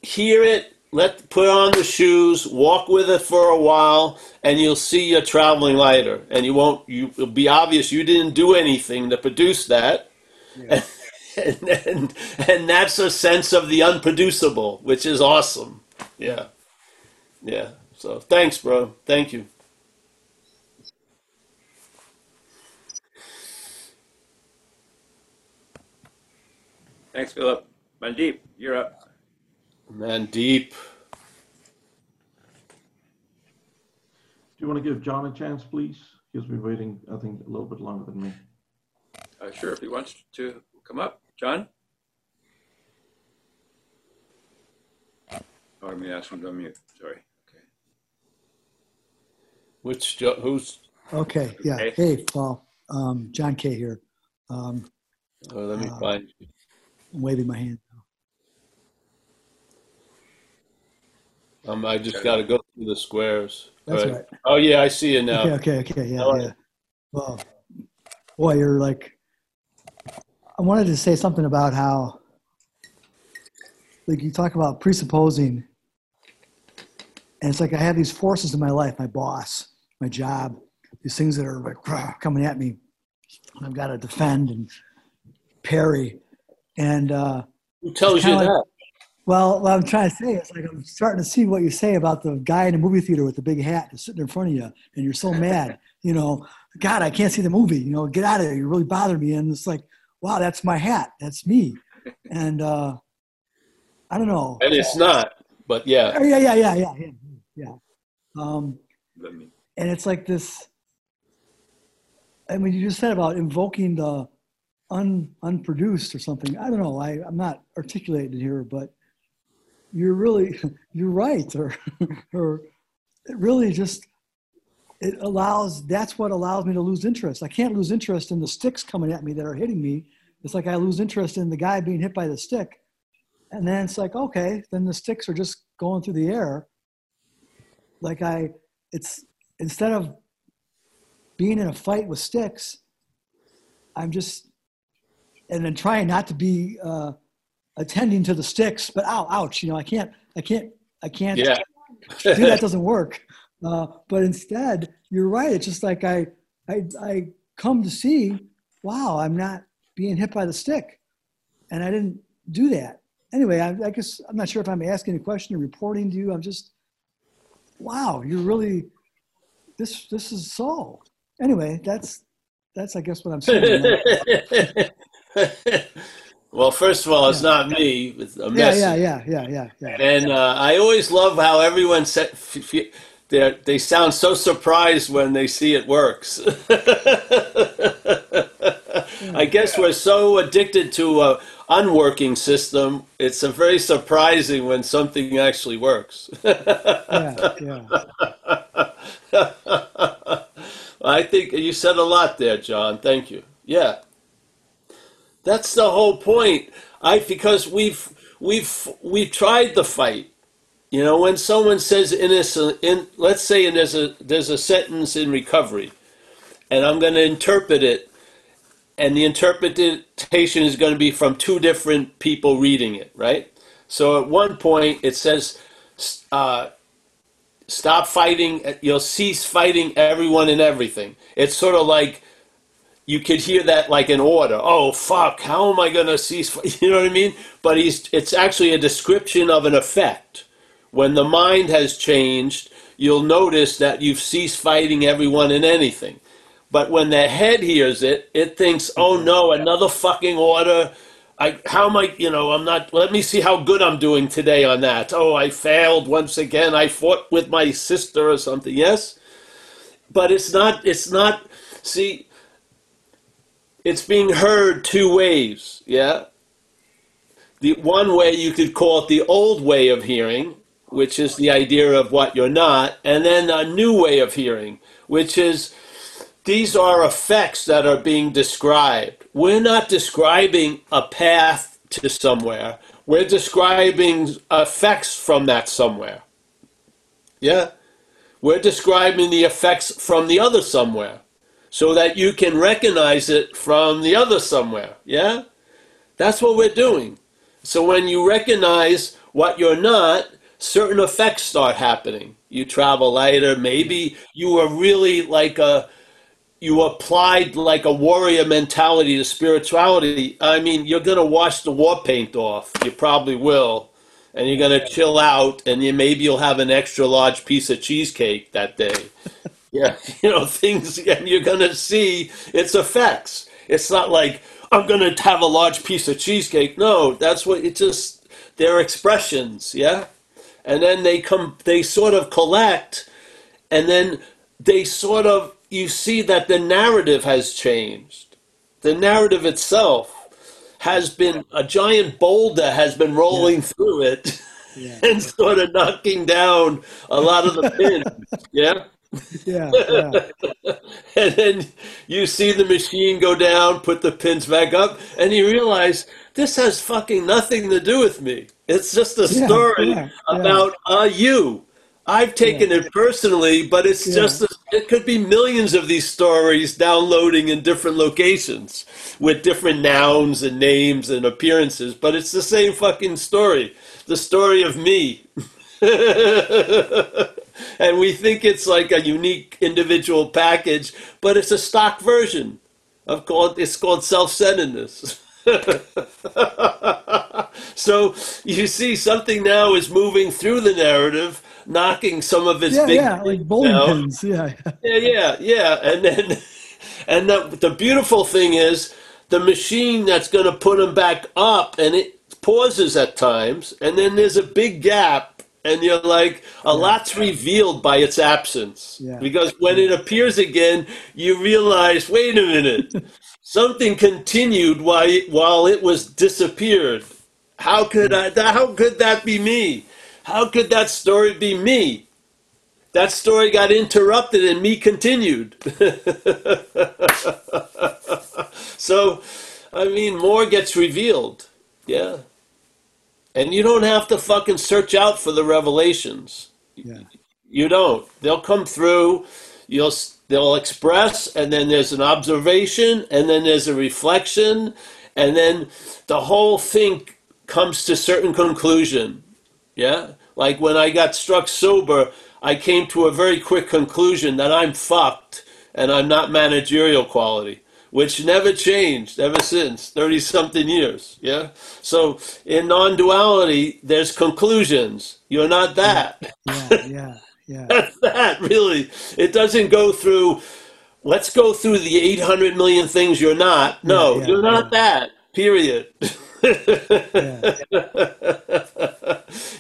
hear it, let put on the shoes, walk with it for a while, and you'll see you're traveling lighter. And you won't you it'll be obvious you didn't do anything to produce that. Yeah. And, and and that's a sense of the unproducible, which is awesome. Yeah. Yeah. So thanks, bro. Thank you. Thanks, Philip. Mandeep, you're up. Man, deep. Do you want to give John a chance, please? He's been waiting, I think, a little bit longer than me. Uh, sure, if he wants to come up. John? Oh, let me ask him to unmute. Sorry. Okay. Which jo- who's? Okay, yeah. Okay. Hey, Paul. Um, John Kay here. Um, Oh, let me Uh, find. you. I'm waving my hand. Um, I just got to go through the squares. That's All right. Oh yeah, I see you now. Okay, okay, okay. Yeah, All right. yeah. Well, boy, you're like. I wanted to say something about how, like, you talk about presupposing, and it's like I have these forces in my life: my boss, my job, these things that are like rah, coming at me. and I've got to defend and parry, and. uh Who tells you kinda that? Well, what I'm trying to say is like I'm starting to see what you say about the guy in the movie theater with the big hat that's sitting in front of you, and you're so mad. You know, God, I can't see the movie. You know, get out of there. You really bother me. And it's like, wow, that's my hat. That's me. And uh, I don't know. And it's not. But yeah. Oh, yeah, yeah, yeah, yeah, yeah, yeah. Um, and it's like this. I mean, you just said about invoking the un, unproduced or something. I don't know. I, I'm not articulating here, but you're really you're right. Or or it really just it allows. That's what allows me to lose interest. I can't lose interest in the sticks coming at me that are hitting me. It's like I lose interest in the guy being hit by the stick, and then it's like okay, then the sticks are just going through the air. Like I, it's instead of being in a fight with sticks, I'm just, and then trying not to be uh, attending to the sticks, but ow, ouch, you know, I can't, I can't, I can't Yeah. do that doesn't work. Uh, but instead, you're right. It's just like I, I, I come to see, wow, I'm not being hit by the stick, and I didn't do that. Anyway, I, I guess I'm not sure if I'm asking a question or reporting to you. I'm just, wow, you're really, this, this is so. Anyway, that's, that's I guess what I'm saying. well, first of all, it's not me. It's a yeah, yeah, yeah, yeah, yeah, yeah. And uh, I always love how everyone said they they sound so surprised when they see it works. I guess we're so addicted to a unworking system. It's a very surprising when something actually works. yeah, yeah. I think you said a lot there, John. Thank you. Yeah. That's the whole point. I because we've we've we've tried the fight. You know, when someone says innocent, in let's say there's a there's a sentence in recovery, and I'm going to interpret it, and the interpretation is going to be from two different people reading it, right? So at one point it says, uh, "Stop fighting. You'll cease fighting everyone and everything." It's sort of like you could hear that like an order. Oh fuck! How am I going to cease? You know what I mean? But he's it's actually a description of an effect. When the mind has changed, you'll notice that you've ceased fighting everyone and anything. But when the head hears it, it thinks, "Oh mm-hmm. no, another fucking order." I how am I? You know, I'm not. Let me see how good I'm doing today on that. Oh, I failed once again. I fought with my sister or something. Yes, but it's not. It's not. See, it's being heard two ways. Yeah. The one way you could call it the old way of hearing, which is the idea of what you're not, and then a new way of hearing, which is these are effects that are being described. We're not describing a path to somewhere. We're describing effects from that somewhere. Yeah? We're describing the effects from the other somewhere so that you can recognize it from the other somewhere. Yeah? That's what we're doing. So when you recognize what you're not, certain effects start happening. You travel lighter. Maybe you were really like a, you applied like a warrior mentality to spirituality. I mean, you're going to wash the war paint off. You probably will. And you're going to chill out, and you, maybe you'll have an extra large piece of cheesecake that day. yeah, you know, things, and you're going to see its effects. It's not like, I'm going to have a large piece of cheesecake. No, that's what it just, they're expressions, yeah? And then they come, they sort of collect, and then they sort of, you see that the narrative has changed. The narrative itself has been, a giant boulder has been rolling yeah. through it yeah. and sort of knocking down a lot of the pins, yeah? Yeah, yeah. and then you see the machine go down, put the pins back up, and you realize this has fucking nothing to do with me. It's just a story yeah, yeah, about uh, you. I've taken it personally, but it's just, a, it could be millions of these stories downloading in different locations with different nouns and names and appearances, but it's the same fucking story. The story of me. and we think it's like a unique individual package, but it's a stock version of called it's called self-centeredness. so you see something now is moving through the narrative, knocking some of its yeah, big yeah, like bowling pins, yeah, yeah, yeah, yeah, and then and the, the beautiful thing is the machine that's going to put them back up, and it pauses at times, and then there's a big gap and you're like a lot's revealed by its absence. Yeah. because when it appears again you realize wait a minute something continued while it, while it was disappeared. How could I, how could that be me? How could that story be me? That story got interrupted and me continued. So i mean more gets revealed. Yeah and you don't have to fucking search out for the revelations. yeah, You don't. They'll come through. You'll they'll express, and then there's an observation, and then there's a reflection, and then the whole thing comes to certain conclusion. Yeah, like when I got struck sober, I came to a very quick conclusion that I'm fucked and I'm not managerial quality which never changed ever since 30 something years yeah? So in non-duality there's conclusions. You're not that. Yeah, yeah, yeah. that's that really. It doesn't go through let's go through the 800 million things you're not. No Yeah, yeah, you're not that period.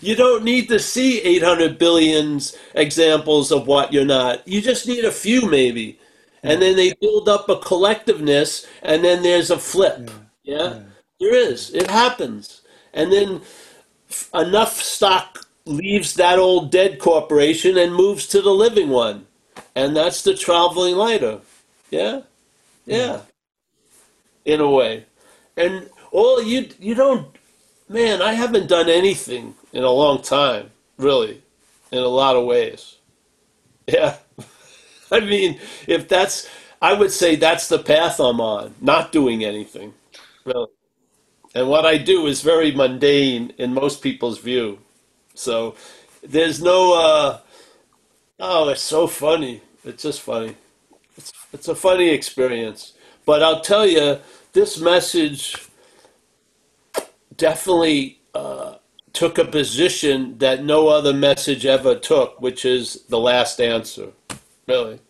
You don't need to see 800 billions examples of what you're not. You just need a few maybe and then they build up a collectiveness and then there's a flip yeah, yeah. there is it happens and then f- enough stock leaves that old dead corporation and moves to the living one and that's the traveling lighter. Yeah, yeah, in a way. And all you you don't, man. I haven't done anything in a long time, really, in a lot of ways. Yeah, I mean, if that's, I would say that's the path I'm on, not doing anything, really. And what I do is very mundane in most people's view. So there's no, uh, oh, it's so funny. It's just funny. It's, it's a funny experience. But I'll tell you, this message definitely uh, took a position that no other message ever took, which is the last answer, really.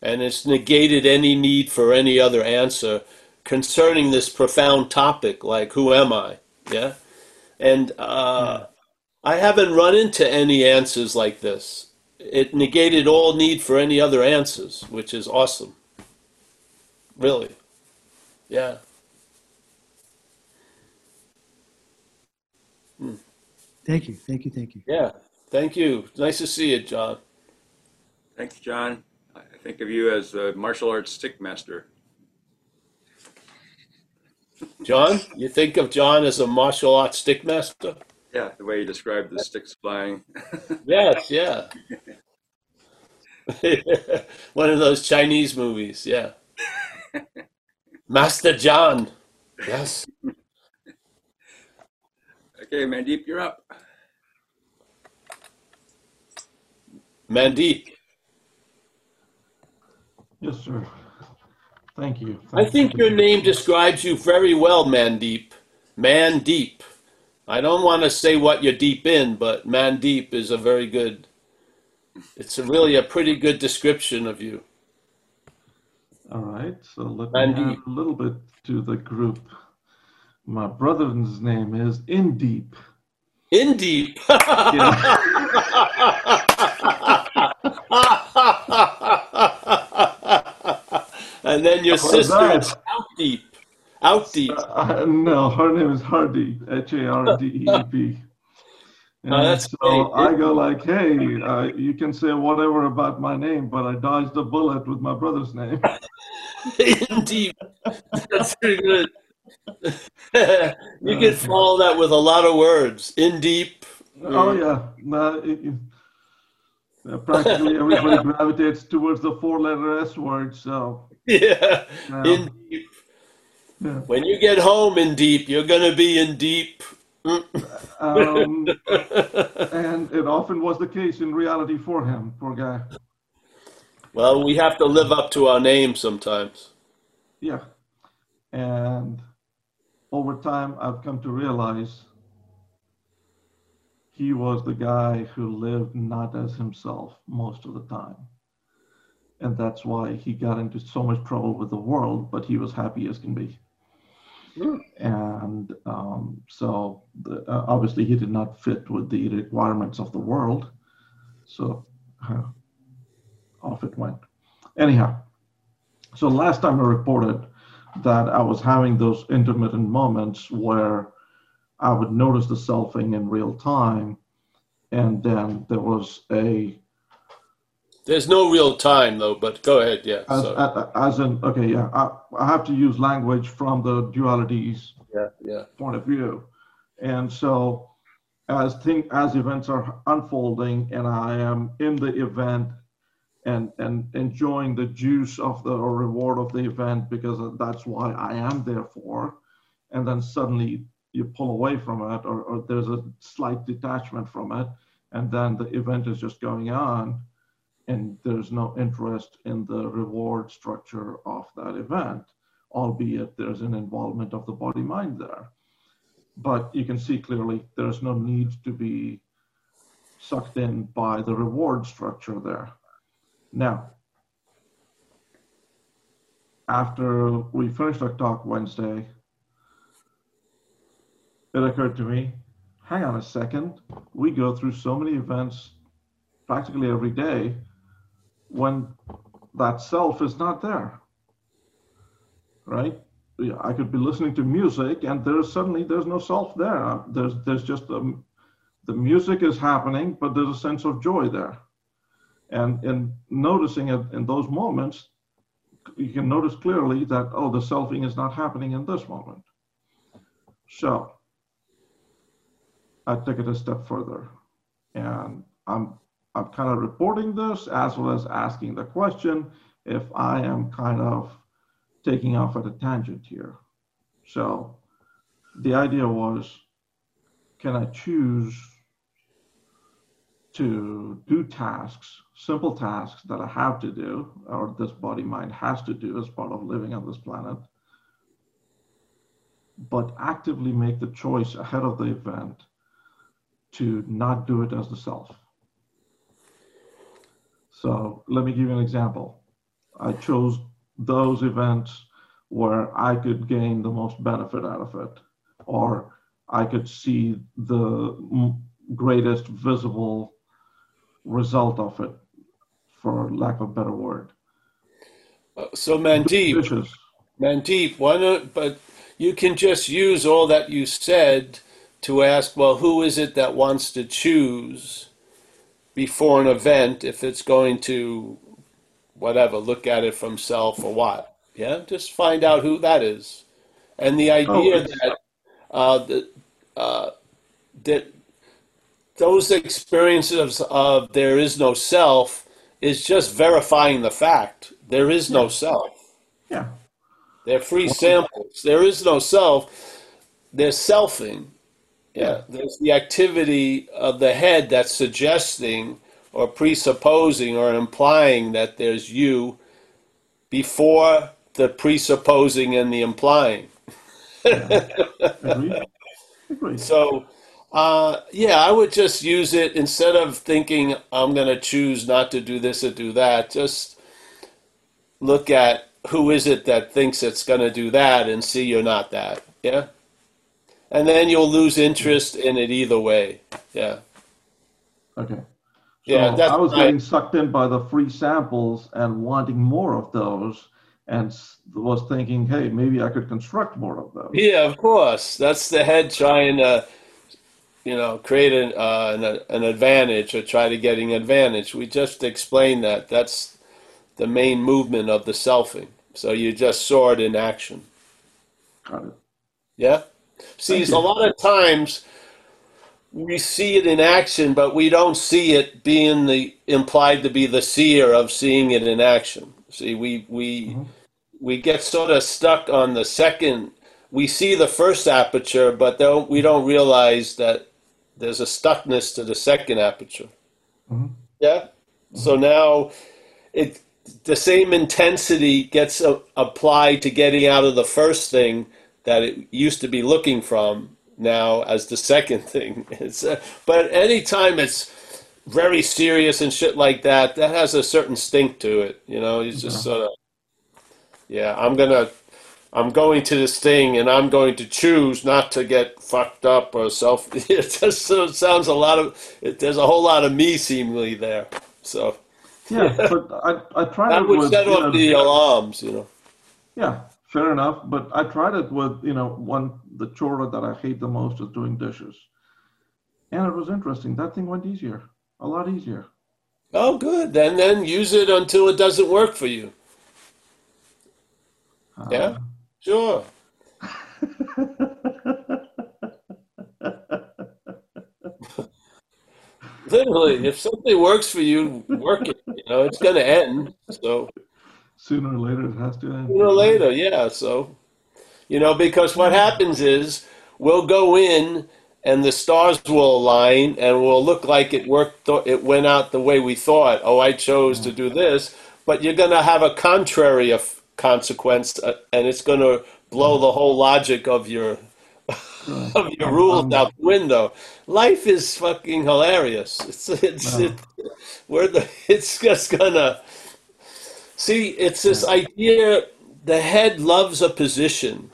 And it's negated any need for any other answer concerning this profound topic, like who am I? Yeah. And uh, I haven't run into any answers like this. It negated all need for any other answers, which is awesome. Really. Yeah. Thank you, thank you, thank you. Yeah. Thank you. Nice to see you, John. Thanks, John. I think of you as a martial arts stick master. John, you think of John as a martial arts stick master? Yeah, the way you described the sticks flying. Yes, yeah. One of those Chinese movies, yeah. Master John. Yes. Okay, Mandeep, you're up. Mandeep. Yes, sir. Thank you. I think you. your name describes you very well, Mandeep. Mandeep. I don't want to say what you're deep in, but Mandeep is a very good, it's a really a pretty good description of you. All right, so let Mandeep. me add a little bit to the group. My brother's name is Indeep. In deep. and then your sister is out deep. Out deep. Uh, no, her name is Hardy, H A R D E P. Oh, And that's so great. I go like, hey, uh, you can say whatever about my name, but I dodged a bullet with my brother's name. In deep. That's pretty good. you can follow that with a lot of words. In deep. Oh yeah, no, it, it- uh, practically everybody gravitates towards the four-letter S word. So Yeah. Yeah. In deep. yeah. When you get home in deep, you're going to be in deep. um, and it often was the case in reality for him, poor guy. well, we have to live up to our name sometimes. Yeah, and over time, I've come to realize he was the guy who lived not as himself most of the time. And that's why he got into so much trouble with the world, but he was happy as can be. And um, so, the, uh, obviously, he did not fit with the requirements of the world. So, uh, off it went. Anyhow, so last time I reported that I was having those intermittent moments where I would notice the selfing in real time, and then there was a There's no real time though, but go ahead. Yeah. as, So, as in okay, yeah, I, I have to use language from the dualities yeah. Yeah. point of view, and so as thing as events are unfolding, and I am in the event. And, and enjoying the juice of the or reward of the event because that's why I am there for. And then suddenly you pull away from it or, or there's a slight detachment from it and then the event is just going on and there's no interest in the reward structure of that event albeit there's an involvement of the body mind there. But you can see clearly there's no need to be sucked in by the reward structure there. Now after we finished our talk wednesday it occurred to me hang on a second we go through so many events practically every day when that self is not there right i could be listening to music and there's suddenly there's no self there Uh, there's there's just um, the music is happening but there's a sense of joy there And in noticing it in those moments, you can notice clearly that, oh, the selfing is not happening in this moment. So I took it a step further. And I'm I'm kind of reporting this as well as asking the question if I am kind of taking off at a tangent here. So the idea was can I choose to do tasks, simple tasks that I have to do, or this body mind has to do as part of living on this planet, but actively make the choice ahead of the event to not do it as the self. So let me give you an example. I chose those events where I could gain the most benefit out of it, or I could see the greatest visible result of it, for lack of a better word. Uh, so Mandeep. Mandeep, why not? But you can just use all that you said to ask, well, who is it that wants to choose before an event if it's going to, whatever, look at it from self or what? Yeah, just find out who that is, and the idea Oh, that uh, that uh, that those experiences of there is no self is just verifying the fact there is no self. Yeah. They're free samples. There is no self. They're selfing. Yeah. There's the activity of the head that's suggesting or presupposing or implying that there's you before the presupposing and the implying. Agreed. Agreed. So, uh, yeah, I would just use it instead of thinking I'm going to choose not to do this or do that. Just look at who is it that thinks it's going to do that and see you're not that. Yeah. And then you'll lose interest in it either way. Yeah. Okay. So Yeah, that's I was getting sucked in by the free samples and wanting more of those, and was thinking, hey, maybe I could construct more of those. Yeah, of course. That's the head trying to, you know, create an, uh, an, an advantage or try to getting advantage. We just explained that. That's the main movement of the selfing. So you just saw it in action. Got it. Yeah? See, a lot of times we see it in action, but we don't see it being the implied to be the seer of seeing it in action. See, we we we get sort of stuck on the second. We see the first aperture, but don't we don't realize that there's a stuckness to the second aperture. Mhm. Yeah. So now it the same intensity gets a, applied to getting out of the first thing that it used to be looking from now as the second thing. It's, uh, but anytime it's very serious and shit like that, that has a certain stink to it. You know, it's just sort of, yeah, I'm gonna, I'm going to this thing and I'm going to choose not to get fucked up or self. It just sort of sounds a lot of, it, there's a whole lot of me seemingly there. So Yeah, but I, I tried that would set off know, the alarms, you know. yeah, fair enough. But I tried it with, you know, one, the chore that I hate the most is doing dishes. And it was interesting. That thing went easier, a lot easier. Oh, good. Then then use it until it doesn't work for you. Uh, Yeah, sure. Literally, if something works for you, work it. You know, it's going to end. So Sooner or later, it has to end. sooner or later, yeah. So, you know, because what happens is we'll go in and the stars will align and we'll look like it worked. It went out the way we thought. Oh, I chose to do this, but you're going to have a contrary of consequence, uh, and it's going to blow the whole logic of your of your rules out the window. Life is fucking hilarious. It's it's Wow. it, we're the it's just gonna see. It's this idea. The head loves a position.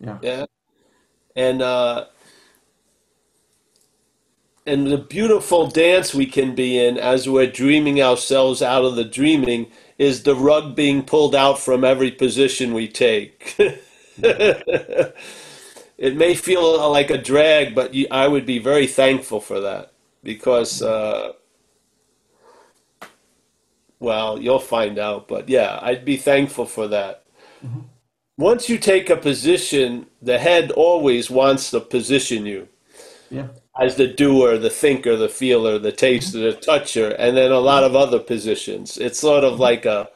Yeah. Yeah, and uh, and the beautiful dance we can be in as we're dreaming ourselves out of the dreaming is the rug being pulled out from every position we take. it may feel like a drag, but I would be very thankful for that because uh, Well, you'll find out, but yeah, I'd be thankful for that. Mm-hmm. Once you take a position, the head always wants to position you Yeah. as the doer, the thinker, the feeler, the taster, the toucher, and then a lot of other positions. It's sort of like a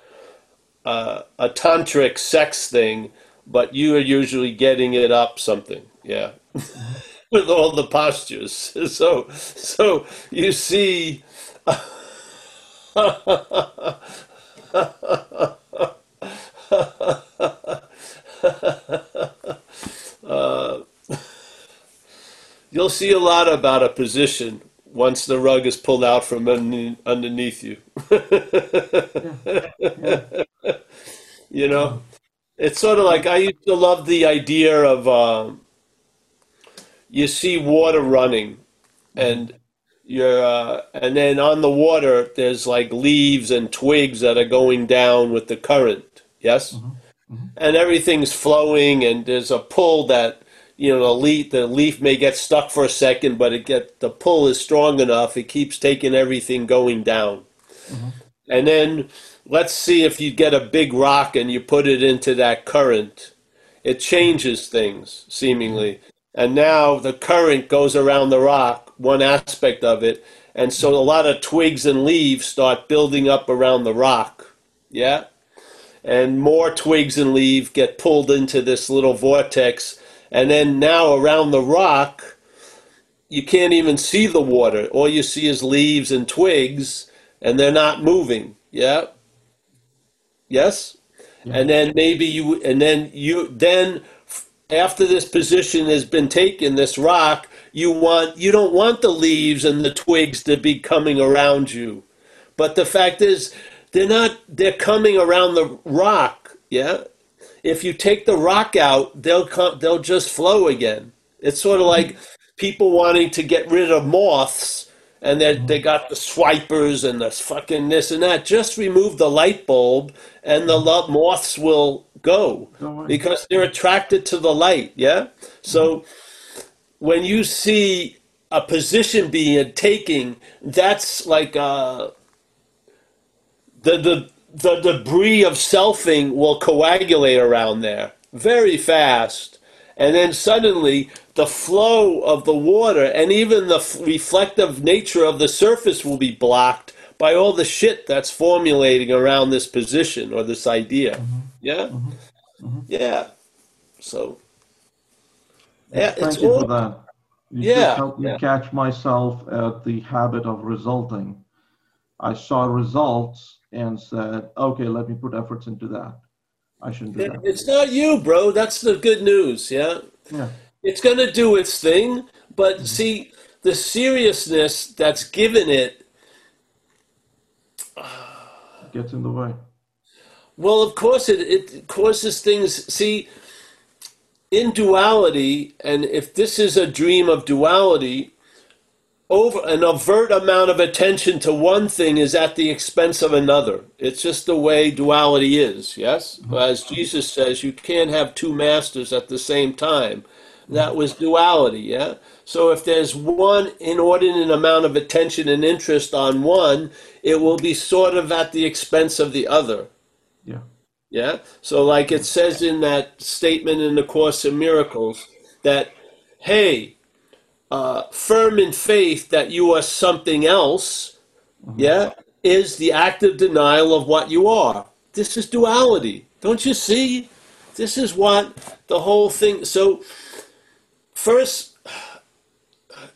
a, a tantric sex thing, but you are usually getting it up something, yeah, with all the postures. So so you see. uh, you'll see a lot about a position once the rug is pulled out from un- underneath you. you know, it's sort of like I used to love the idea of um, you see water running, and you're uh, and then on the water there's like leaves and twigs that are going down with the current. Yes, mm-hmm. Mm-hmm. and everything's flowing, and there's a pull that you know the leaf the leaf may get stuck for a second, but it get the pull is strong enough it keeps taking everything going down. Mm-hmm. And then let's see if you get a big rock and you put it into that current. It changes things seemingly. And now the current goes around the rock, one aspect of it, and so a lot of twigs and leaves start building up around the rock. Yeah? And more twigs and leaves get pulled into this little vortex. And then now around the rock, you can't even see the water. All you see is leaves and twigs, and they're not moving. Yeah? Yes? Mm-hmm. And then maybe you, and then you, then after this position has been taken, this rock, you want, you don't want the leaves and the twigs to be coming around you. But the fact is, they're not, they're coming around the rock. Yeah? If you take the rock out, they'll come, they'll just flow again. It's sort of mm-hmm. like people wanting to get rid of moths and they they mm-hmm. got the swipers and the fucking this and that. Just remove the light bulb and the mm-hmm. lo- moths will go because they're attracted to the light. Yeah. So when you see a position being taken, that's like uh, the the the debris of selfing will coagulate around there very fast, and then suddenly the flow of the water and even the f- reflective nature of the surface will be blocked by all the shit that's formulating around this position or this idea. Yeah, mm-hmm. Mm-hmm. yeah. So yeah, Thank it's you all for that. You Yeah, helped me yeah. catch myself at the habit of resulting. I saw results and said, okay, let me put efforts into that. I shouldn't do It- that. It's not you, bro. That's the good news. Yeah. Yeah. It's going to do its thing. But mm-hmm. see, the seriousness that's given it, It gets in the way. Well, of course, it, it causes things. See, in duality, and if this is a dream of duality, over an overt amount of attention to one thing is at the expense of another. It's just the way duality is, yes? As Jesus says, you can't have two masters at the same time. That was duality, yeah? So if there's one inordinate amount of attention and interest on one, it will be sort of at the expense of the other. Yeah. So, like it says in that statement in the Course in Miracles, that, hey, uh, firm in faith that you are something else, yeah, is the active denial of what you are. This is duality. Don't you see? This is what the whole thing. So, first,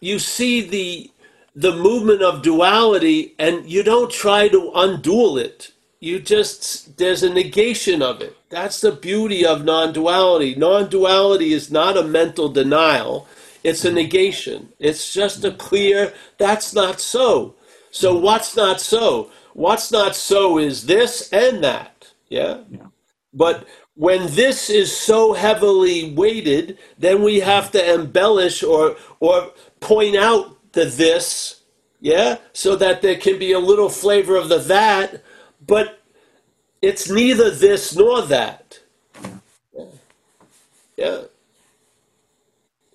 you see the the movement of duality, and you don't try to undual it. You just there's a negation of it. That's the beauty of non-duality. Non-duality is not a mental denial. It's a negation. It's just a clear that's not so. So what's not so? What's not so is this and that. Yeah? Yeah. But when this is so heavily weighted, then we have to embellish or or point out the this, yeah, so that there can be a little flavor of the that, but it's neither this nor that. Yeah.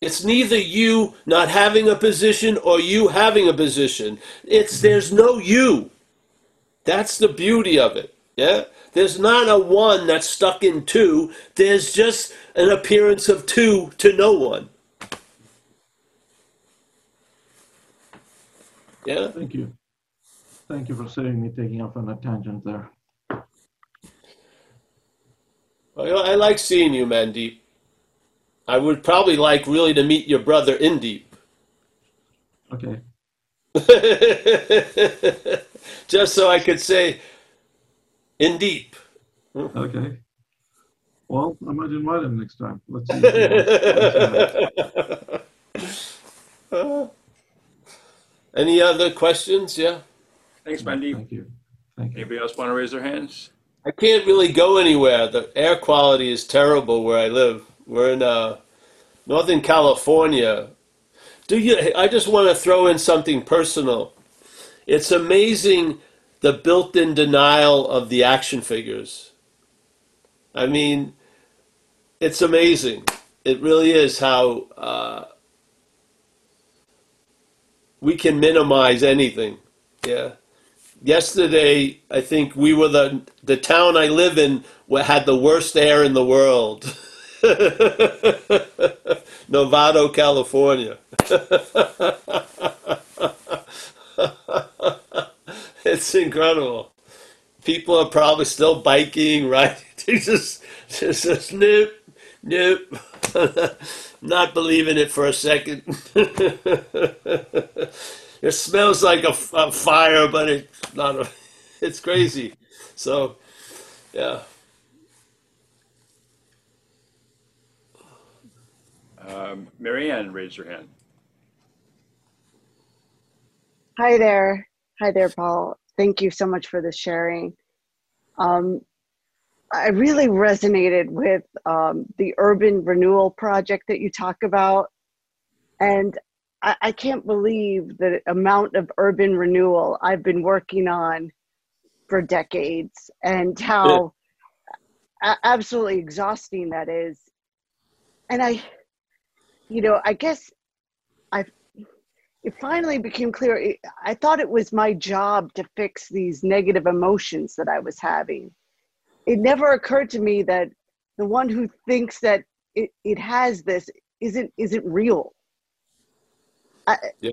It's neither you not having a position or you having a position. It's there's no you. That's the beauty of it. Yeah. There's not a one that's stuck in two. There's just an appearance of two to no one. Yeah. Thank you. Thank you for saving me taking off on a tangent there. Well, I like seeing you, Mandeep. I would probably like really to meet your brother Indeep. Okay. Just so I could say, Indeep. Okay. Well, I might invite him next time. Let's see. Any other questions? Yeah. Thanks, Mandeep. Thank you. Thank you. Anybody else want to raise their hands? I can't really go anywhere. The air quality is terrible where I live. We're in uh, Northern California. Do you? I just want to throw in something personal. It's amazing the built-in denial of the action figures. I mean, it's amazing. It really is how uh, we can minimize anything. Yeah. Yesterday, I think we were the the town I live in had the worst air in the world. Novato, California. it's incredible. People are probably still biking, right? They just, just, just nope, nope. Not believing it for a second. It smells like a fire, but it's not a. It's crazy. So, yeah. Um, Marianne raised her hand. Hi there. Hi there, Paul. Thank you so much for the sharing. Um, I really resonated with um, the urban renewal project that you talk about. And I, I can't believe the amount of urban renewal I've been working on for decades and how a- absolutely exhausting that is. And I, you know, I guess I it finally became clear. I thought it was my job to fix these negative emotions that I was having. It never occurred to me that the one who thinks that it, it has this isn't isn't real. I, Yeah.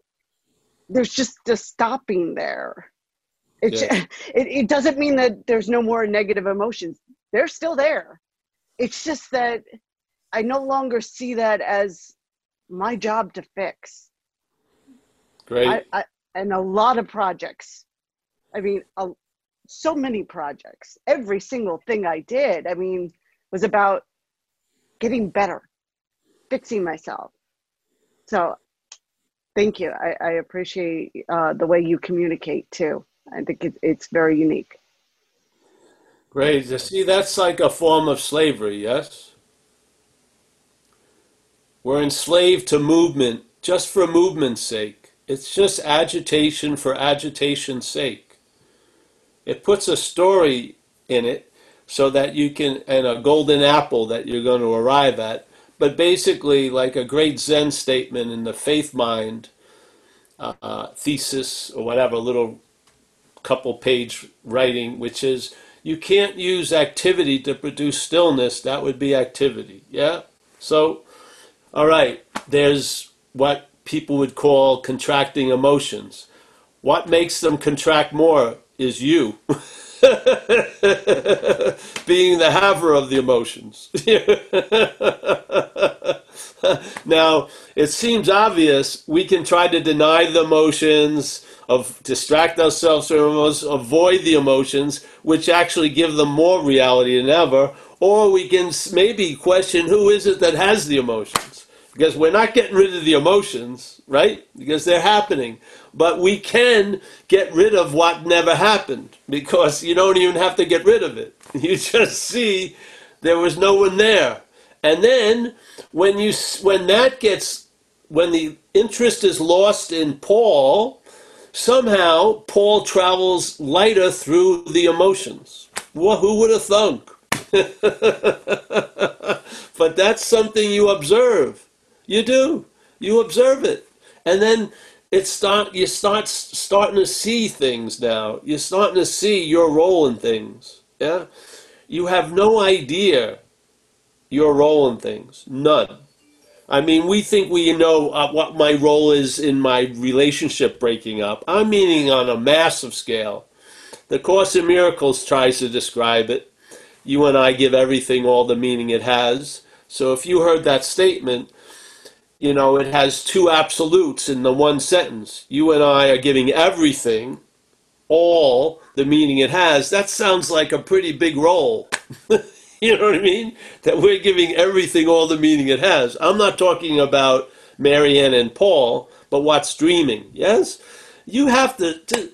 There's just a stopping there. It, Yeah. it it doesn't mean that there's no more negative emotions. They're still there. It's just that I no longer see that as my job to fix. Great. I, I, and a lot of projects. I mean, a, so many projects. Every single thing I did, I mean, was about getting better, fixing myself. So, thank you. I, I appreciate uh, the way you communicate too. I think it, it's very unique. Great. You see, that's like a form of slavery, yes? We're enslaved to movement just for movement's sake. It's just agitation for agitation's sake. It puts a story in it so that you can, and a golden apple that you're going to arrive at. But basically, like a great Zen statement in the faith mind uh, thesis or whatever, little couple page writing, which is you can't use activity to produce stillness. That would be activity. Yeah? So, all right, there's what people would call contracting emotions. What makes them contract more is you. Being the haver of the emotions. now, it seems obvious we can try to deny the emotions, of distract ourselves from emotions, avoid the emotions, which actually give them more reality than ever, or we can maybe question who is it that has the emotions because we're not getting rid of the emotions, right? Because they're happening. But we can get rid of what never happened because you don't even have to get rid of it. You just see there was no one there. And then when you when that gets when the interest is lost in Paul, somehow Paul travels lighter through the emotions. Well, who would have thunk? but that's something you observe. You do. You observe it. And then it's start you start starting to see things now. You're starting to see your role in things. Yeah, you have no idea your role in things. None. I mean, we think we know uh, what my role is in my relationship breaking up. I'm meaning on a massive scale. The Course in Miracles tries to describe it. You and I give everything all the meaning it has. So if you heard that statement, you know, it has two absolutes in the one sentence. You and I are giving everything all the meaning it has. That sounds like a pretty big role. you know what I mean? That we're giving everything all the meaning it has. I'm not talking about Marianne and Paul, but what's dreaming. Yes? You have to, to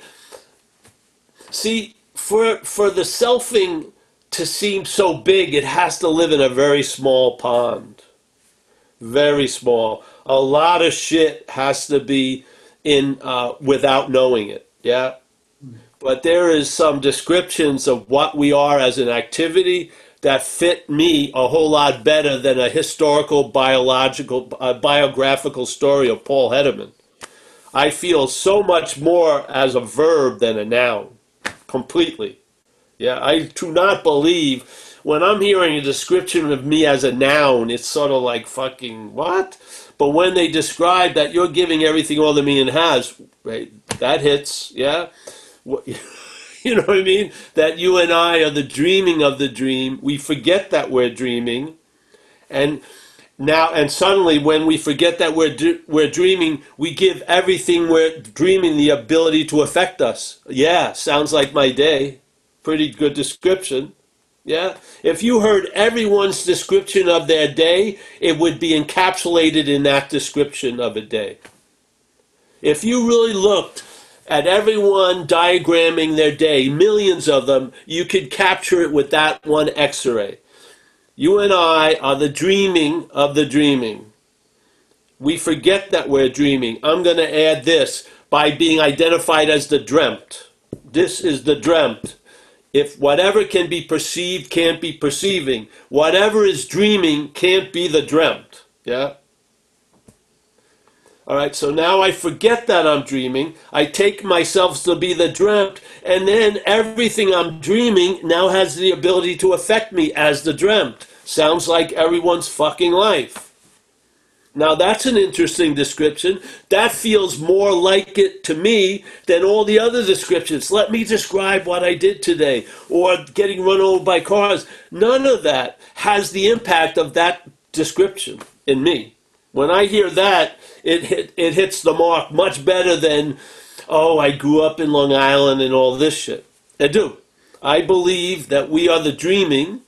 see for for the selfing to seem so big, it has to live in a very small pond. Very small. A lot of shit has to be in uh, without knowing it. Yeah. But there is some descriptions of what we are as an activity that fit me a whole lot better than a historical, biological, uh, biographical story of Paul Hedderman. I feel so much more as a verb than a noun, completely. Yeah, I do not believe when I'm hearing a description of me as a noun, it's sort of like fucking what? But when they describe that you're giving everything all the meaning has, right? That hits, yeah. You know what I mean? That you and I are the dreaming of the dream. We forget that we're dreaming, and now and suddenly when we forget that we're we're dreaming, we give everything we're dreaming the ability to affect us. Yeah, sounds like my day. Pretty good description. Yeah? If you heard everyone's description of their day, it would be encapsulated in that description of a day. If you really looked at everyone diagramming their day, millions of them, you could capture it with that one x ray. You and I are the dreaming of the dreaming. We forget that we're dreaming. I'm going to add this by being identified as the dreamt. This is the dreamt. If whatever can be perceived can't be perceiving, whatever is dreaming can't be the dreamt. Yeah? All right, so now I forget that I'm dreaming. I take myself to be the dreamt, and then everything I'm dreaming now has the ability to affect me as the dreamt. Sounds like everyone's fucking life. Now that's an interesting description. That feels more like it to me than all the other descriptions. Let me describe what I did today, or getting run over by cars. None of that has the impact of that description in me. When I hear that, it hit, it hits the mark much better than, oh, I grew up in Long Island and all this shit. I do. I believe that we are the dreaming.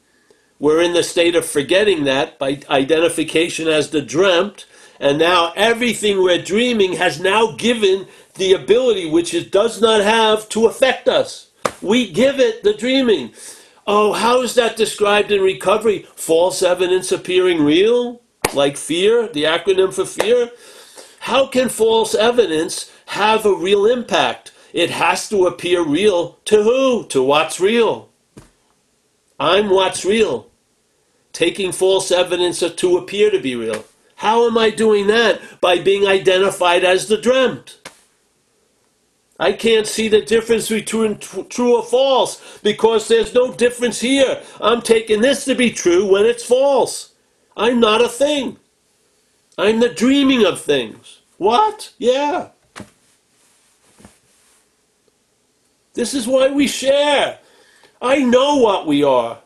We're in the state of forgetting that by identification as the dreamt, and now everything we're dreaming has now given the ability which it does not have to affect us. We give it the dreaming. Oh, how is that described in recovery? False evidence appearing real? like fear, the acronym for fear. How can false evidence have a real impact? It has to appear real to who? To what's real. I'm what's real. Taking false evidence to appear to be real. How am I doing that? By being identified as the dreamt. I can't see the difference between true or false because there's no difference here. I'm taking this to be true when it's false. I'm not a thing. I'm the dreaming of things. What? Yeah. This is why we share. I know what we are.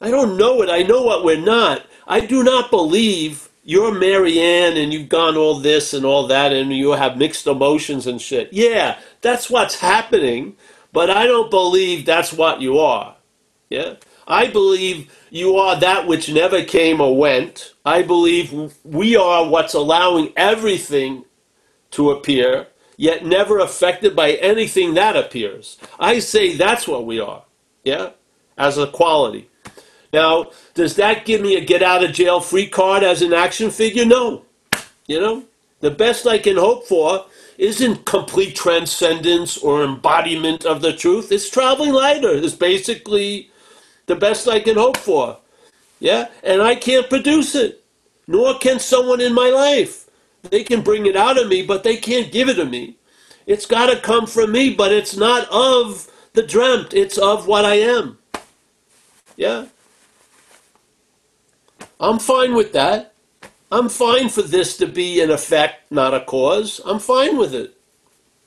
I don't know it. I know what we're not. I do not believe you're Marianne and you've gone all this and all that and you have mixed emotions and shit. Yeah, that's what's happening, but I don't believe that's what you are. Yeah? I believe you are that which never came or went. I believe we are what's allowing everything to appear, yet never affected by anything that appears. I say that's what we are, yeah, as a quality. Now, does that give me a get out of jail free card as an action figure? No. You know, the best I can hope for isn't complete transcendence or embodiment of the truth. It's traveling lighter. It's basically the best I can hope for. Yeah? And I can't produce it, nor can someone in my life. They can bring it out of me, but they can't give it to me. It's got to come from me, but it's not of the dreamt, it's of what I am. Yeah? I'm fine with that. I'm fine for this to be an effect, not a cause. I'm fine with it.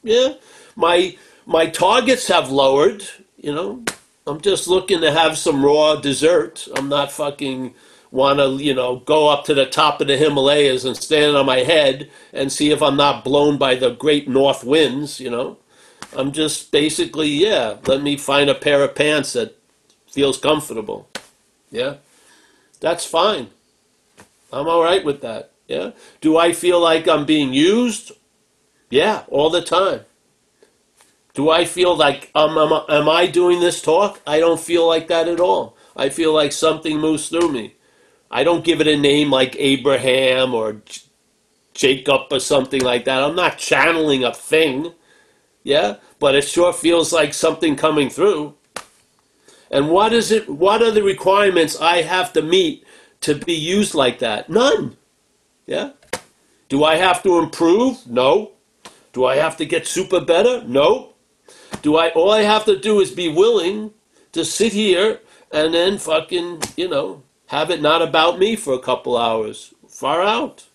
Yeah? My my targets have lowered, you know. I'm just looking to have some raw dessert. I'm not fucking want to, you know, go up to the top of the Himalayas and stand on my head and see if I'm not blown by the great north winds, you know. I'm just basically, yeah, let me find a pair of pants that feels comfortable. Yeah. That's fine. I'm all right with that. Yeah. Do I feel like I'm being used? Yeah, all the time. Do I feel like um, am, am I doing this talk? I don't feel like that at all. I feel like something moves through me. I don't give it a name like Abraham or J- Jacob or something like that. I'm not channeling a thing. Yeah, but it sure feels like something coming through. And what is it? What are the requirements I have to meet to be used like that? None. Yeah. Do I have to improve? No. Do I have to get super better? No. Do I? All I have to do is be willing to sit here and then fucking, you know, have it not about me for a couple hours. Far out.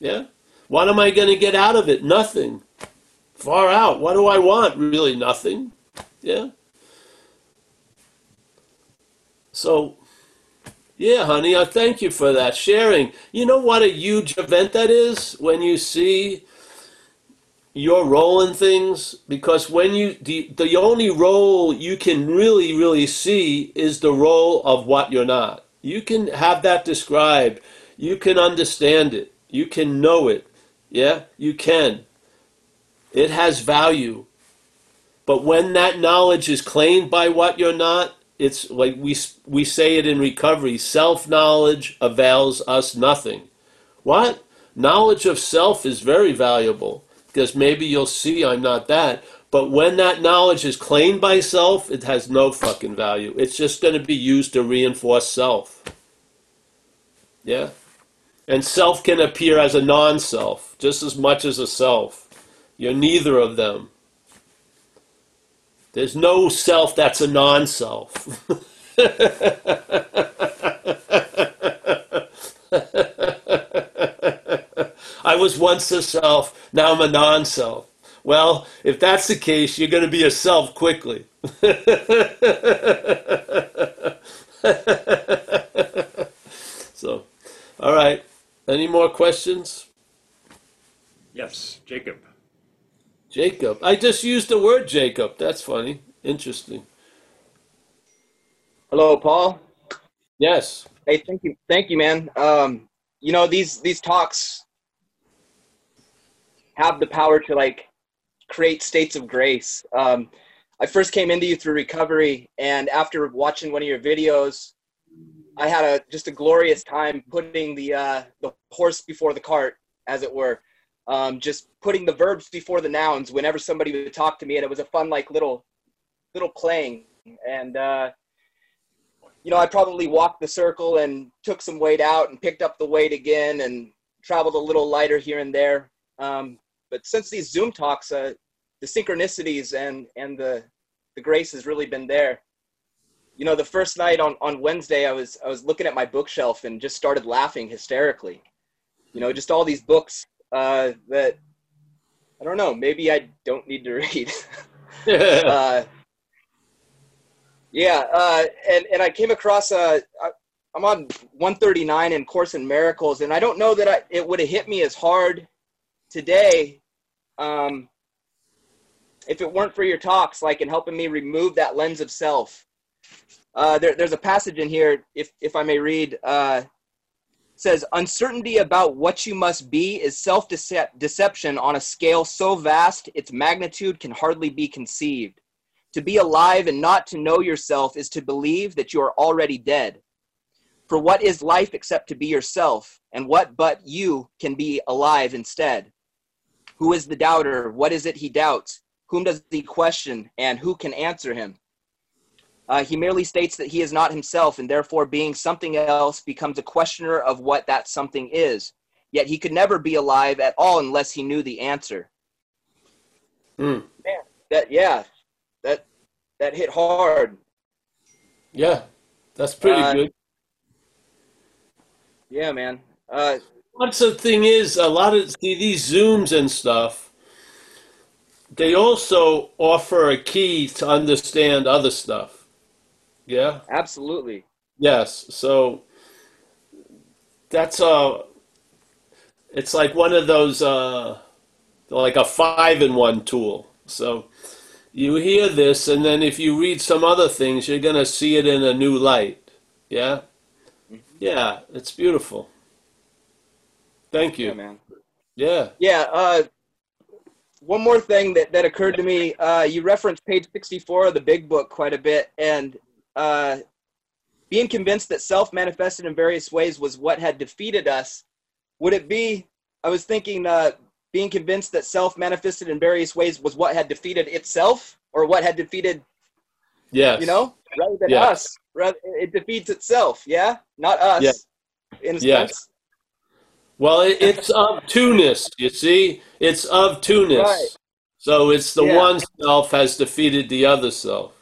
Yeah. What am I going to get out of it? Nothing. Far out. What do I want? Really, nothing. Yeah. So, yeah, honey, I thank you for that sharing. You know what a huge event that is when you see your role in things? Because when you the, the only role you can really really see is the role of what you're not. You can have that described. You can understand it. You can know it. Yeah you can. It has value. But when that knowledge is claimed by what you're not it's like we we say it in recovery self knowledge avails us nothing what knowledge of self is very valuable because maybe you'll see I'm not that. But when that knowledge is claimed by self, it has no fucking value. It's just going to be used to reinforce self. Yeah? And self can appear as a non self just as much as a self. You're neither of them. There's no self that's a non self. I was once a self, now I'm a non self. Well, if that's the case, you're going to be a self quickly. so, all right. Any more questions? Yes, Jacob. Jacob. I just used the word Jacob. That's funny. Interesting. Hello, Paul. Yes. Hey, thank you, thank you, man. Um, you know these these talks have the power to like create states of grace. Um, I first came into you through recovery, and after watching one of your videos, I had a just a glorious time putting the uh, the horse before the cart, as it were. Um, just putting the verbs before the nouns whenever somebody would talk to me, and it was a fun like little little playing. And uh, you know, I probably walked the circle and took some weight out and picked up the weight again and traveled a little lighter here and there. Um, but since these Zoom talks, uh, the synchronicities and and the the grace has really been there. You know, the first night on on Wednesday, I was I was looking at my bookshelf and just started laughing hysterically. You know, just all these books uh, that I don't know. Maybe I don't need to read. uh, yeah, uh, and and I came across a. I, I'm on 139 in Course in Miracles, and I don't know that I, it would have hit me as hard today um, if it weren't for your talks, like in helping me remove that lens of self. Uh, there, there's a passage in here, if if I may read. Uh, says uncertainty about what you must be is self-deception on a scale so vast its magnitude can hardly be conceived. To be alive and not to know yourself is to believe that you are already dead. For what is life except to be yourself, and what but you can be alive instead? Who is the doubter? What is it he doubts? Whom does he question? And who can answer him? Uh, he merely states that he is not himself, and therefore, being something else, becomes a questioner of what that something is. yet he could never be alive at all unless he knew the answer. Hmm. That yeah, that that hit hard. Yeah, that's pretty Uh, good. Yeah, man. Uh, What's the thing is, a lot of see these zooms and stuff. They also offer a key to understand other stuff. Yeah. absolutely. Yes. So that's uh it's like one of those uh like a five in one tool. So you hear this and then if you read some other things you're gonna see it in a new light. Yeah? Yeah, it's beautiful. Thank you. Yeah, man. Yeah. Yeah. Uh, one more thing that, that occurred to me. Uh, you referenced page 64 of the big book quite a bit, and uh, being convinced that self manifested in various ways was what had defeated us. Would it be? I was thinking, uh, being convinced that self manifested in various ways was what had defeated itself, or what had defeated, Yes. you know, rather than Yeah. us. Rather, it defeats itself. Yeah, not us. Yeah. In a Yeah. sense. Well, it, it's of two-ness, you see? It's of two-ness. Right. So it's the Yeah. one self has defeated the other self,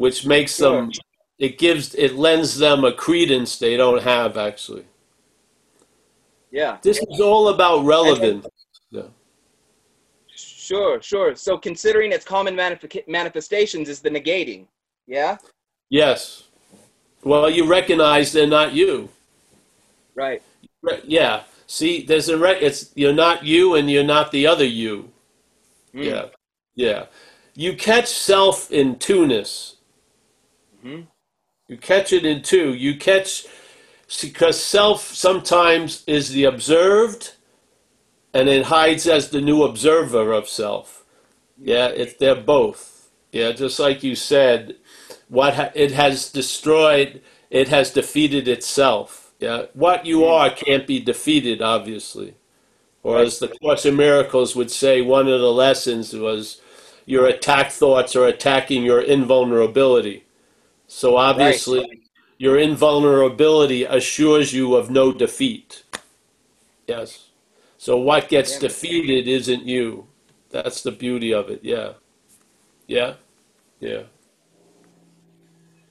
which makes them, it gives, it lends them a credence they don't have, actually. Yeah. This is all about relevance. Yeah. Sure, sure. So considering its common manif- manifestations is the negating. Yeah? Yes. Well, you recognize they're not you. Right. Yeah. See, there's a re- it's you're not you and you're not the other you. Mm. Yeah. Yeah. You catch self in two-ness. Mhm. You catch it in two. You catch because self sometimes is the observed and it hides as the new observer of self. Yeah, it, they're both. Yeah, just like you said, what ha- it has destroyed, it has defeated itself. Yeah, what you are can't be defeated, obviously. Or as the Course in Miracles would say, one of the lessons was your attack thoughts are attacking your invulnerability. So obviously, your invulnerability assures you of no defeat. Yes. So what gets Yeah. defeated isn't you. That's the beauty of it. Yeah. Yeah. Yeah.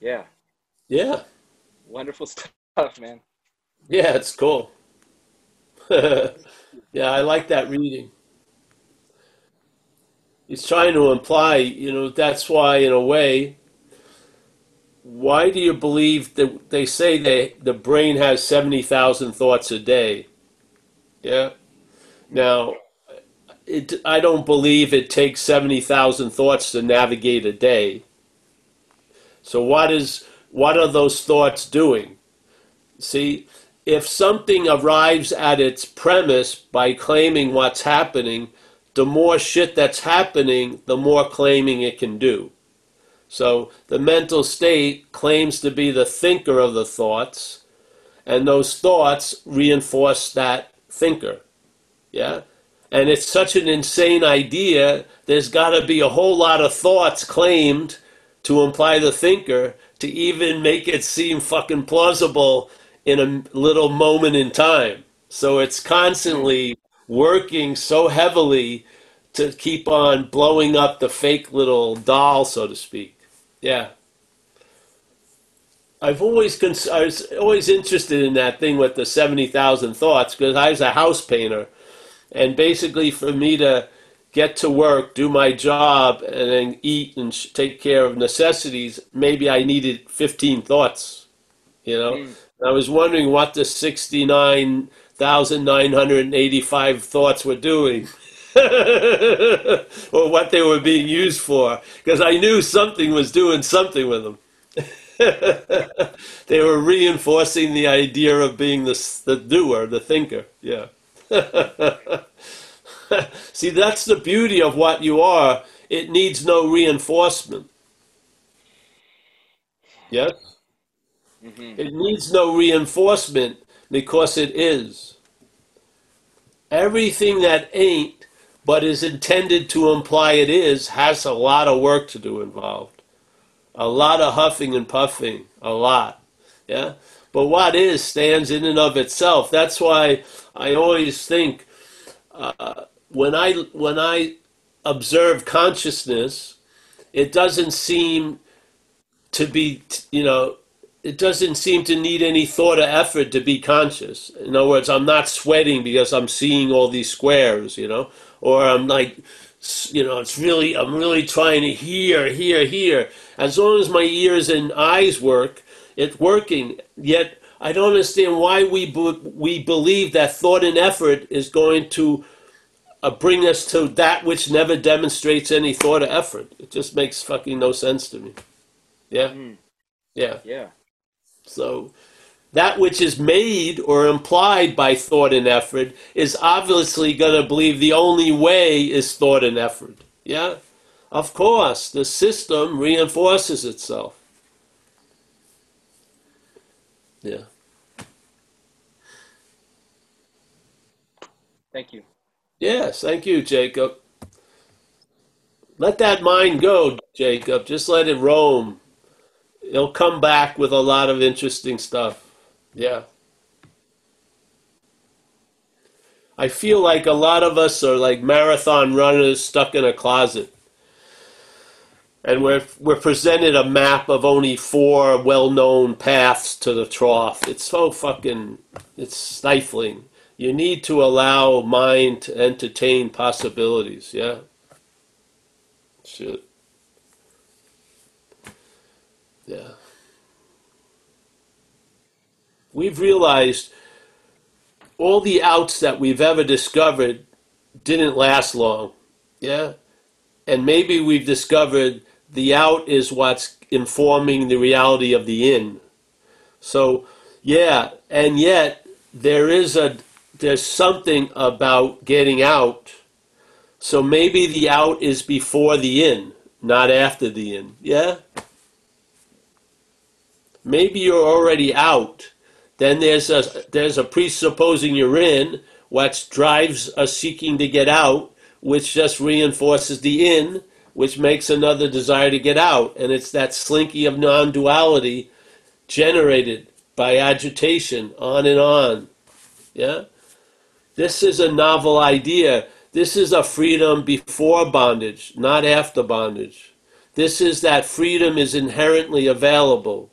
Yeah. Yeah. Wonderful stuff, man. Yeah, it's cool. yeah, I like that reading. He's trying to imply, you know, that's why, in a way, why do you believe that they say they, the brain has 70,000 thoughts a day? Yeah. Now, it, I don't believe it takes 70,000 thoughts to navigate a day. So what is what are those thoughts doing? See, if something arrives at its premise by claiming what's happening, the more shit that's happening, the more claiming it can do. So the mental state claims to be the thinker of the thoughts, and those thoughts reinforce that thinker. Yeah? And it's such an insane idea, there's got to be a whole lot of thoughts claimed to imply the thinker to even make it seem fucking plausible in a little moment in time. So it's constantly working so heavily to keep on blowing up the fake little doll, so to speak. Yeah. I've always cons- I was always interested in that thing with the seventy thousand thoughts because I was a house painter, and basically for me to get to work, do my job, and then eat and sh- take care of necessities, maybe I needed fifteen thoughts. You know, Mm. I was wondering what the sixty-nine thousand nine hundred and eighty-five thoughts were doing. or what they were being used for, because I knew something was doing something with them. they were reinforcing the idea of being the, the doer, the thinker. Yeah. See, that's the beauty of what you are. It needs no reinforcement. Yes? hmm It needs no reinforcement because it is. Everything that ain't, but is intended to imply it is, has a lot of work to do involved. A lot of huffing and puffing. A lot. Yeah? But what is stands in and of itself. That's why I always think uh, when I when I observe consciousness, it doesn't seem to be you know it doesn't seem to need any thought or effort to be conscious. In other words, I'm not sweating because I'm seeing all these squares, you know, or I'm like, you know, it's really, I'm really trying to hear, hear, hear. As long as my ears and eyes work, it's working. Yet I don't understand why we be- we believe that thought and effort is going to uh, bring us to that which never demonstrates any thought or effort. It just makes fucking no sense to me. Yeah, Mm, yeah. yeah. So that which is made or implied by thought and effort is obviously going to believe the only way is thought and effort. Yeah? Of course, the system reinforces itself. Yeah. Thank you. Yes, thank you, Jacob. Let that mind go, Jacob. Just let it roam. It'll come back with a lot of interesting stuff. Yeah. I feel like a lot of us are like marathon runners stuck in a closet. And we're, we're presented a map of only four well known paths to the trough. It's so fucking, it's stifling. You need to allow mind to entertain possibilities, yeah? Shit. Yeah. We've realized all the outs that we've ever discovered didn't last long. Yeah? And maybe we've discovered the out is what's informing the reality of the in. So, yeah, and yet there is a there's something about getting out. So maybe the out is before the in, not after the in. Yeah? Maybe you're already out. Then there's a there's a presupposing you're in, which drives a seeking to get out, which just reinforces the in, which makes another desire to get out. And it's that slinky of non duality generated by agitation, on and on. Yeah? This is a novel idea. This is a freedom before bondage, not after bondage. This is that freedom is inherently available.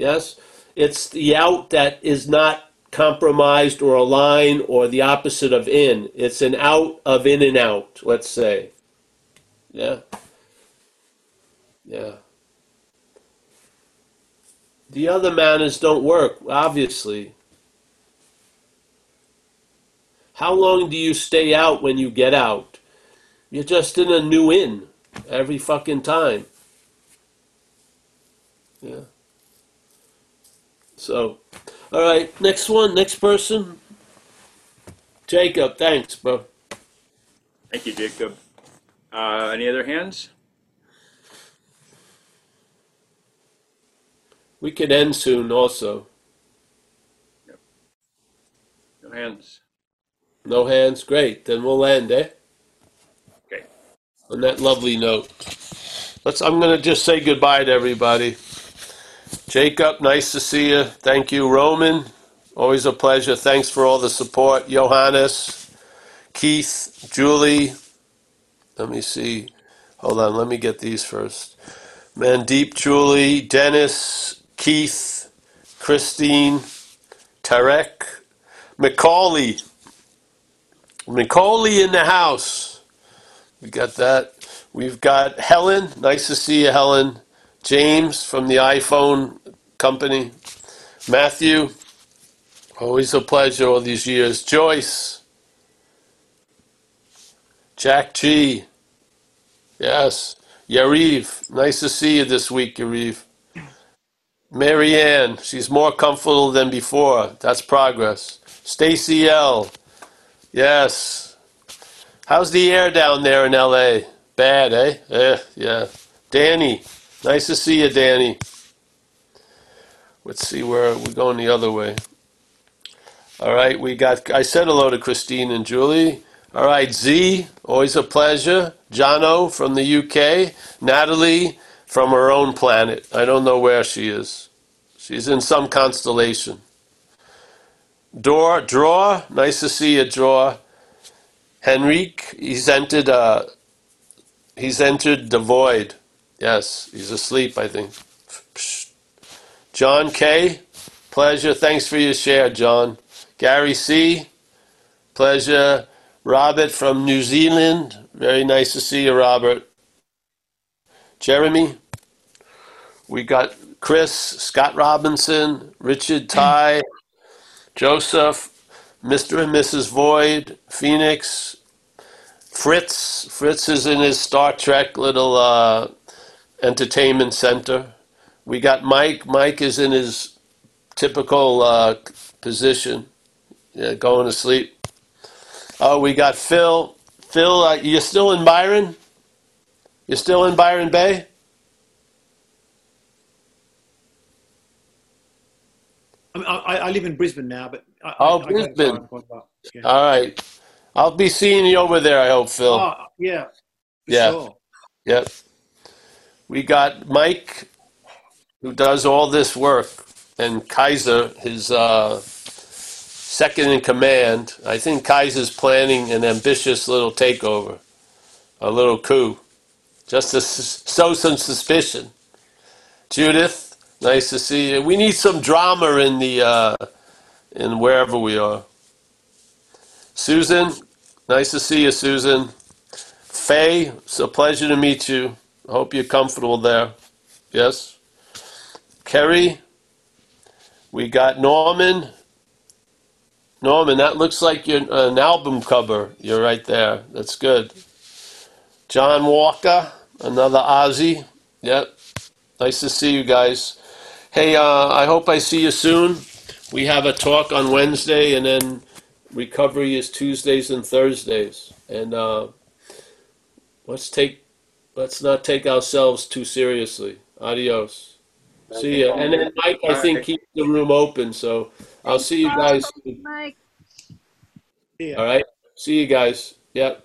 Yes? It's the out that is not compromised or aligned or the opposite of in. It's an out of in and out, let's say. Yeah? Yeah. The other manners don't work, obviously. How long do you stay out when you get out? You're just in a new in every fucking time. Yeah. So, all right, next one, next person. Jacob, thanks, bro. Thank you, Jacob. Uh, any other hands? We could end soon also. No hands. No hands? Great. Then we'll end, eh? Okay. On that lovely note. Let's I'm gonna just say goodbye to everybody. Jacob, nice to see you. Thank you, Roman. Always a pleasure. Thanks for all the support. Johannes, Keith, Julie. Let me see. Hold on, let me get these first. Mandeep, Julie, Dennis, Keith, Christine, Tarek, Macaulay. Macaulay in the house. We got that. We've got Helen. Nice to see you, Helen. James from the iPhone company. Matthew. Always a pleasure all these years. Joyce. Jack G. Yes. Yariv. Nice to see you this week, Yariv. Marianne. She's more comfortable than before. That's progress. Stacy L. Yes. How's the air down there in LA? Bad, eh? Eh, yeah. Danny. Nice to see you, Danny. Let's see where we're going the other way. All right, we got. I said hello to Christine and Julie. All right, Z, always a pleasure. Jono from the UK. Natalie from her own planet. I don't know where she is. She's in some constellation. Dor, Draw, nice to see you, Draw. Henrique, he's entered. Uh, he's entered the void. Yes, he's asleep. I think. John K, pleasure. Thanks for your share, John. Gary C, pleasure. Robert from New Zealand, very nice to see you, Robert. Jeremy, we got Chris, Scott Robinson, Richard Ty, Joseph, Mr. and Mrs. Void, Phoenix, Fritz. Fritz is in his Star Trek little uh, entertainment center. We got Mike. Mike is in his typical uh, position, yeah, going to sleep. Oh, we got Phil. Phil, uh, you're still in Byron? You're still in Byron Bay? I, I, I live in Brisbane now, but I, Oh, I, I go to Brisbane. Byron quite a lot. Yeah. All right. I'll be seeing you over there, I hope, Phil. Oh, yeah, for Yeah. sure. Yep. We got Mike, who does all this work, and Kaiser, his uh, second in command. I think Kaiser's planning an ambitious little takeover, a little coup, just to sow some suspicion. Judith, nice to see you. We need some drama in the uh, in wherever we are. Susan, nice to see you, Susan. Faye, it's a pleasure to meet you. I hope you're comfortable there. Yes? Kerry, we got Norman. Norman, that looks like an album cover. You're right there. That's good. John Walker, another Aussie. Yep. Nice to see you guys. Hey, uh, I hope I see you soon. We have a talk on Wednesday, and then recovery is Tuesdays and Thursdays. And uh, let's take let's not take ourselves too seriously. Adios. See ya. And then Mike, I think keep the room open. So I'll see you guys. soon. Mike. All right. See you guys. Yep.